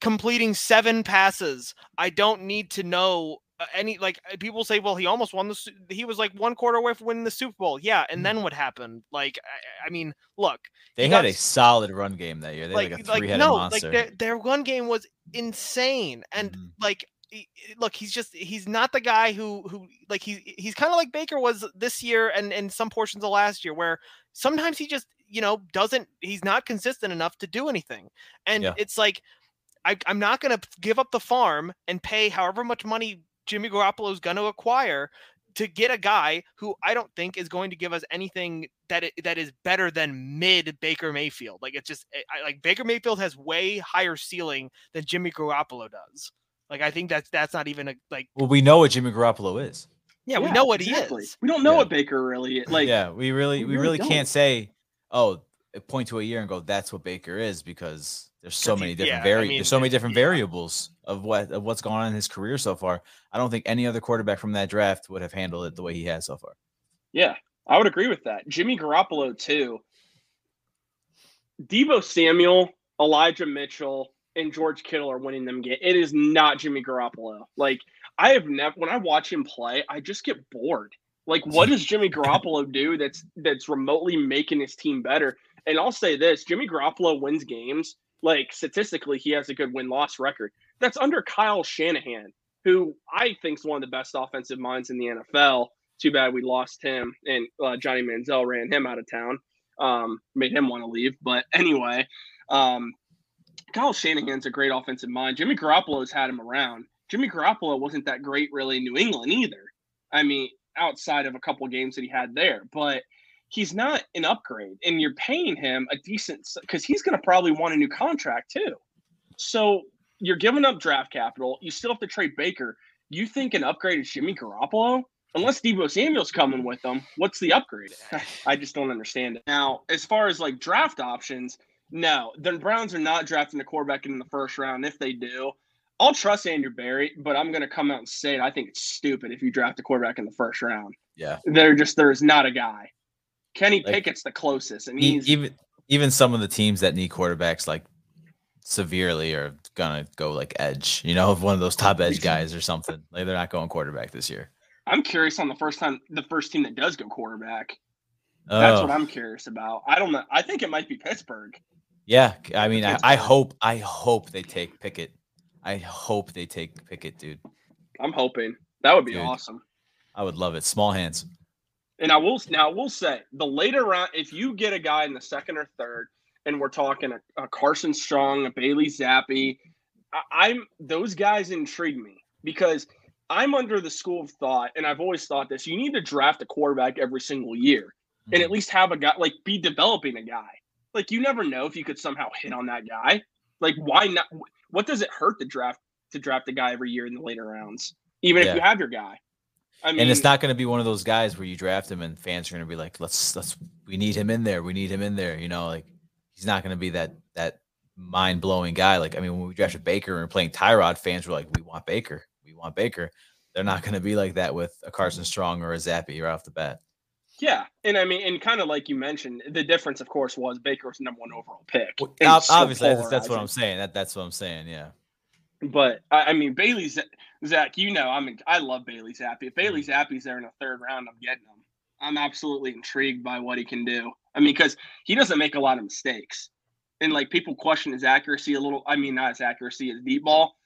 completing 7 passes. I don't need to know uh, any like uh, people say well he almost won the he was like one quarter away from winning the Super Bowl. Yeah, and then what happened? Like I, I mean, look, They he had got a solid run game that year. They like, a three-headed no, monster. like their their run game was insane, and Mhm. like look, he's just he's not the guy who who like he he's kind of like Baker was this year and and some portions of last year, where sometimes he just you know doesn't he's not consistent enough to do anything, and Yeah. it's like I, I'm not going to give up the farm and pay however much money Jimmy Garoppolo is going to acquire to get a guy who I don't think is going to give us anything that it, that is better than mid Baker Mayfield. Like it's just I, I- like Baker Mayfield has way higher ceiling than Jimmy Garoppolo does. Like I think that's that's not even a like well, we know what Jimmy Garoppolo is. yeah, we know what exactly. he is. We don't know Yeah. what Baker really is. Like, yeah, we really, we we really really, can't say, oh, point to a year and go, that's what Baker is, because there's so many different yeah, I mean, there's so many different yeah. variables of what of what's gone on in his career so far. I don't think any other quarterback from that draft would have handled it the way he has so far. Yeah, I would agree with that. Jimmy Garoppolo too. Deebo Samuel, Elijah Mitchell, and George Kittle are winning them game. It is not Jimmy Garoppolo. Like I have never when I watch him play, I just get bored. Like what does Jimmy Garoppolo do that's that's remotely making his team better? And I'll say this, Jimmy Garoppolo wins games. Like statistically, he has a good win-loss record. That's under Kyle Shanahan, who I think is one of the best offensive minds in the NFL. Too bad we lost him, and uh, Johnny Manziel ran him out of town, um, made him want to leave. But anyway, um, Kyle Shanahan's a great offensive mind. Jimmy Garoppolo's had him around. Jimmy Garoppolo wasn't that great really in New England either. I mean, outside of a couple games that he had there, but he's not an upgrade, and you're paying him a decent because he's going to probably want a new contract too. So you're giving up draft capital. You still have to trade Baker. You think an upgrade is Jimmy Garoppolo? Unless Deebo Samuel's coming with them, what's the upgrade? I just don't understand it. Now, as far as like draft options, no, the Browns are not drafting a quarterback in the first round. If they do, I'll trust Andrew Berry, but I'm going to come out and say it. I think it's stupid if you draft a quarterback in the first round. Yeah, They're just there's not a guy. Kenny Like- Pickett's the closest, and he's even even some of the teams that need quarterbacks like severely are gonna go like edge. You know, one of those top edge guys or something. Like they're not going quarterback this year. I'm curious on the first time the first team that does go quarterback. That's Oh, what I'm curious about. I don't know. I think it might be Pittsburgh. yeah. I mean, I, I hope I hope they take Pickett. I hope they take Pickett, dude. I'm hoping that would be Dude. awesome. I would love it. Small hands. And I will now I will say the later round, if you get a guy in the second or third, and we're talking a, a Carson Strong, a Bailey Zappe, I, I'm those guys intrigue me because I'm under the school of thought, and I've always thought this: you need to draft a quarterback every single year, and at mm-hmm. least have a guy like be developing a guy. Like you never know if you could somehow hit on that guy. Like why not? What does it hurt to draft to draft a guy every year in the later rounds, even Yeah. if you have your guy? I mean, and it's not going to be one of those guys where you draft him and fans are going to be like, let's let's we need him in there. We need him in there. You know, like he's not going to be that that mind blowing guy. Like I mean, when we drafted Baker and we're playing Tyrod, fans were like, we want Baker. We want Baker. They're not going to be like that with a Carson Strong or a Zappe right off the bat. Yeah, and I mean, and kind of like you mentioned, the difference, of course, was Baker was number one overall pick. And Ob- it's so Obviously, that's, that's what I'm saying. That that's what I'm saying. Yeah. But I, I mean, Bailey's Zach, you know, I mean, I love Bailey Zappe. If Bailey Mm-hmm. Zappe's there in the third round, I'm getting him. I'm absolutely intrigued by what he can do. I mean, because he doesn't make a lot of mistakes, and like people question his accuracy a little. I mean, not his accuracy, his deep ball.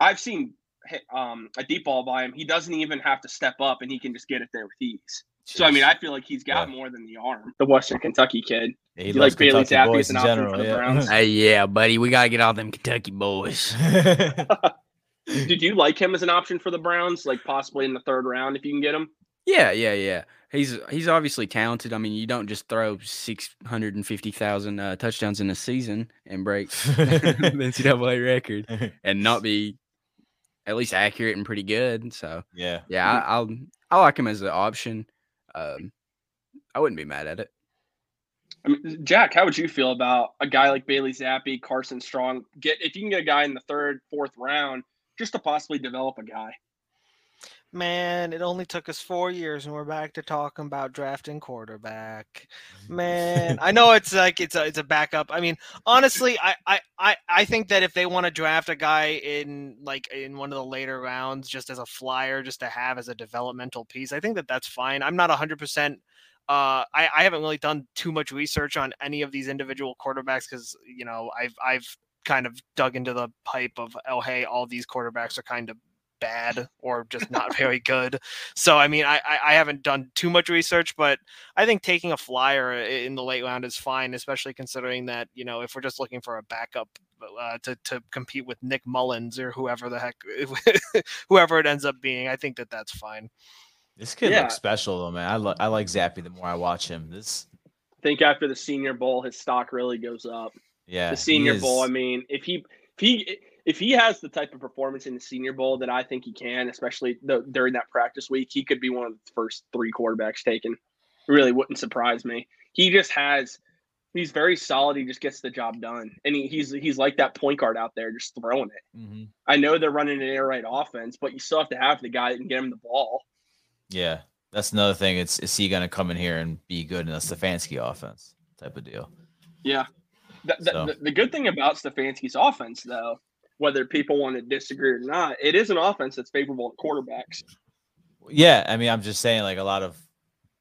I've seen hit, um, a deep ball by him. He doesn't even have to step up, and he can just get it there with ease. So I mean, I feel like he's got Yeah. more than the arm. The Western Kentucky kid. Yeah, he you loves like Bailey Kentucky Zappe as an option general. for the. Browns? Hey, yeah, buddy, we gotta get all them Kentucky boys. Did you like him as an option for the Browns, like possibly in the third round if you can get him? Yeah, yeah, yeah. He's he's obviously talented. I mean, you don't just throw six hundred and fifty thousand uh, touchdowns in a season and break the NCAA record and not be at least accurate and pretty good. So yeah. yeah, I, I'll I like him as an option. Um, I wouldn't be mad at it. I mean, Jack, how would you feel about a guy like Bailey Zappe, Carson Strong? Get if you can get a guy in the third, fourth round, just to possibly develop a guy. Man, it only took us four years, and we're back to talking about drafting quarterback. Man, I know it's like it's a it's a backup. I mean, honestly, I I I, I think that if they want to draft a guy in like in one of the later rounds, just as a flyer, just to have as a developmental piece, I think that that's fine. I'm not hundred percent. Uh, I, I haven't really done too much research on any of these individual quarterbacks because you know I've I've kind of dug into the pipe of oh hey all these quarterbacks are kind of bad or just not very good. So I mean, I, I I haven't done too much research, but I think taking a flyer in the late round is fine, especially considering that you know if we're just looking for a backup uh, to to compete with Nick Mullens or whoever the heck whoever it ends up being, I think that that's fine. This kid Yeah. looks special though, man. I lo- I like Zappe the more I watch him. This I think after the Senior Bowl, his stock really goes up. yeah. the he Senior Bowl, I mean, if he if he if he has the type of performance in the Senior Bowl that I think he can, especially the, during that practice week, he could be one of the first three quarterbacks taken. It really wouldn't surprise me. He just has. He's very solid. He just gets the job done, and he, he's he's like that point guard out there, just throwing it. Mhm. I know they're running an air raid offense, but you still have to have the guy that can get him the ball. Yeah, that's another thing. It's is he gonna come in here and be good in a Stefanski offense type of deal? Yeah. The, the, So- the, the good thing about Stefanski's offense, though, whether people want to disagree or not, it is an offense that's favorable to quarterbacks. Yeah, I mean, I'm just saying, like a lot of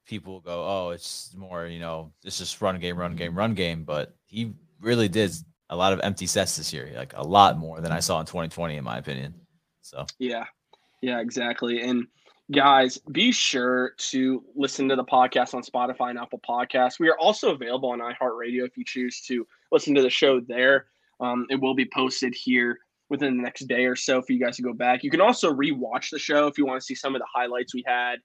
people go, "Oh, it's more, you know, it's just run game, run game, run game." But he really did a lot of empty sets this year, like a lot more than I saw in 2020, in my opinion. So Yeah. Yeah, exactly. And guys, be sure to listen to the podcast on Spotify and Apple Podcasts. We are also available on iHeartRadio if you choose to listen to the show there. Um, it will be posted here within the next day or so for you guys to go back. You can also rewatch the show if you want to see some of the highlights we had.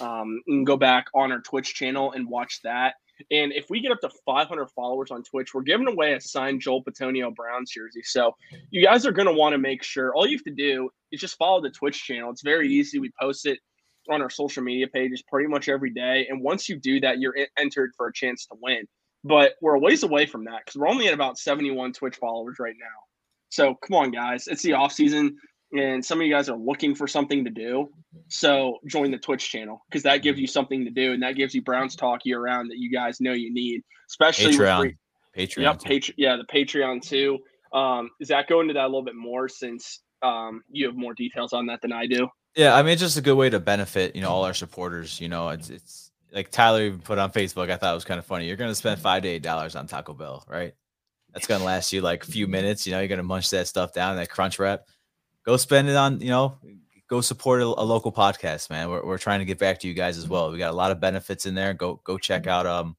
Um, you can go back on our Twitch channel and watch that. And if we get up to 500 followers on Twitch, we're giving away a signed Joel Bitonio Browns jersey. So you guys are going to want to make sure all you have to do is just follow the Twitch channel. It's very easy. We post it on our social media pages pretty much every day. And once you do that, you're entered for a chance to win. But we're a ways away from that because we're only at about 71 Twitch followers right now. So come on, guys. It's the off season, and some of you guys are looking for something to do. So join the Twitch channel because that gives you something to do, and that gives you Browns talk year round that you guys know you need, especially Patreon, Patreon. Yep. Patre- yeah, the Patreon too. Um, Zach, go into that a little bit more since um, you have more details on that than I do. Yeah, I mean, it's just a good way to benefit, you know, all our supporters. You know, it's it's like Tyler even put on Facebook. I thought it was kind of funny. You're gonna spend five to eight dollars on Taco Bell, right? That's gonna last you like a few minutes. You know, you're gonna munch that stuff down, that crunch wrap. Go spend it on, you know, go support a, a local podcast, man. We're, we're trying to get back to you guys as well. We got a lot of benefits in there. Go go check out um,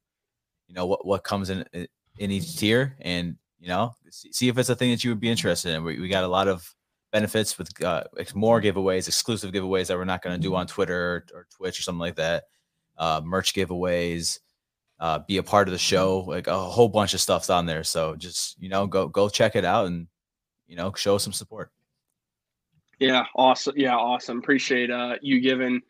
you know what what comes in in each tier, and you know see, if it's a thing that you would be interested in. We, we got a lot of benefits with uh, more giveaways, exclusive giveaways that we're not going to do on Twitter or, or Twitch or something like that. Uh, merch giveaways, uh, be a part of the show. Like a whole bunch of stuff's on there. So just you know go go check it out and you know show some support. Yeah, awesome. Yeah, awesome. Appreciate uh you giving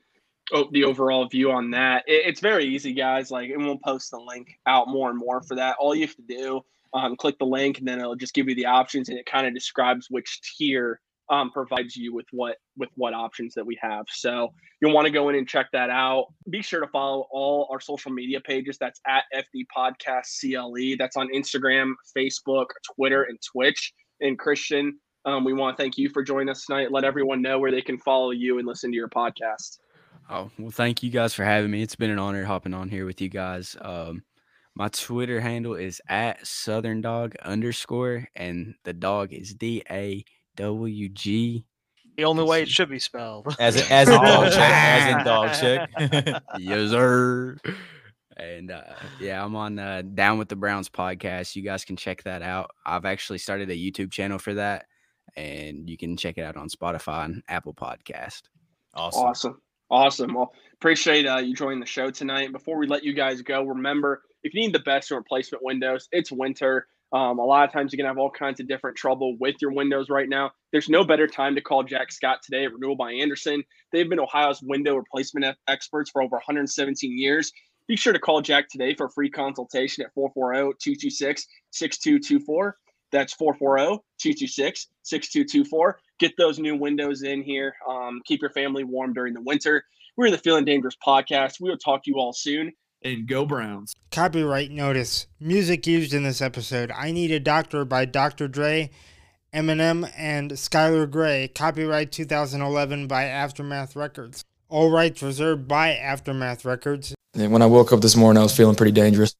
oh, the overall view on that. It, it's very easy, guys. Like, and we'll post the link out more and more for that. All you have to do, um, click the link, and then it'll just give you the options, and it kind of describes which tier um, provides you with what with what options that we have. So you'll want to go in and check that out. Be sure to follow all our social media pages. That's at FD Podcast CLE. That's on Instagram, Facebook, Twitter, and Twitch. And Christian, um, we want to thank you for joining us tonight. Let everyone know where they can follow you and listen to your podcast. Oh, well, thank you guys for having me. It's been an honor hopping on here with you guys. Um, my Twitter handle is at Southern Dog underscore, and the dog is D A W G. The only way it should be spelled. As in, as in dog chick, as in dog chick. yes, sir. And uh, yeah, I'm on uh, Down with the Browns podcast. You guys can check that out. I've actually started a YouTube channel for that, and you can check it out on Spotify and Apple Podcast. awesome. Awesome. Awesome. Well, appreciate uh, you joining the show tonight. Before we let you guys go, remember if you need the best in replacement windows, it's winter. Um, a lot of times going to have all kinds of different trouble with your windows right now. There's no better time to call Jack Scott today at Renewal by Andersen. They've been Ohio's window replacement experts for over 117 years. Be sure to call Jack today for a free consultation at 440 226 6224. That's 440 226 6224. Get those new windows in here. Um, keep your family warm during the winter. We're the Feeling Dangerous podcast. We will talk to you all soon. And go Browns. Copyright notice. Music used in this episode. I Need a Doctor by Dr. Dre, Eminem, and Skylar Grey. Copyright 2011 by Aftermath Records. All rights reserved by Aftermath Records. And when I woke up this morning, I was feeling pretty dangerous.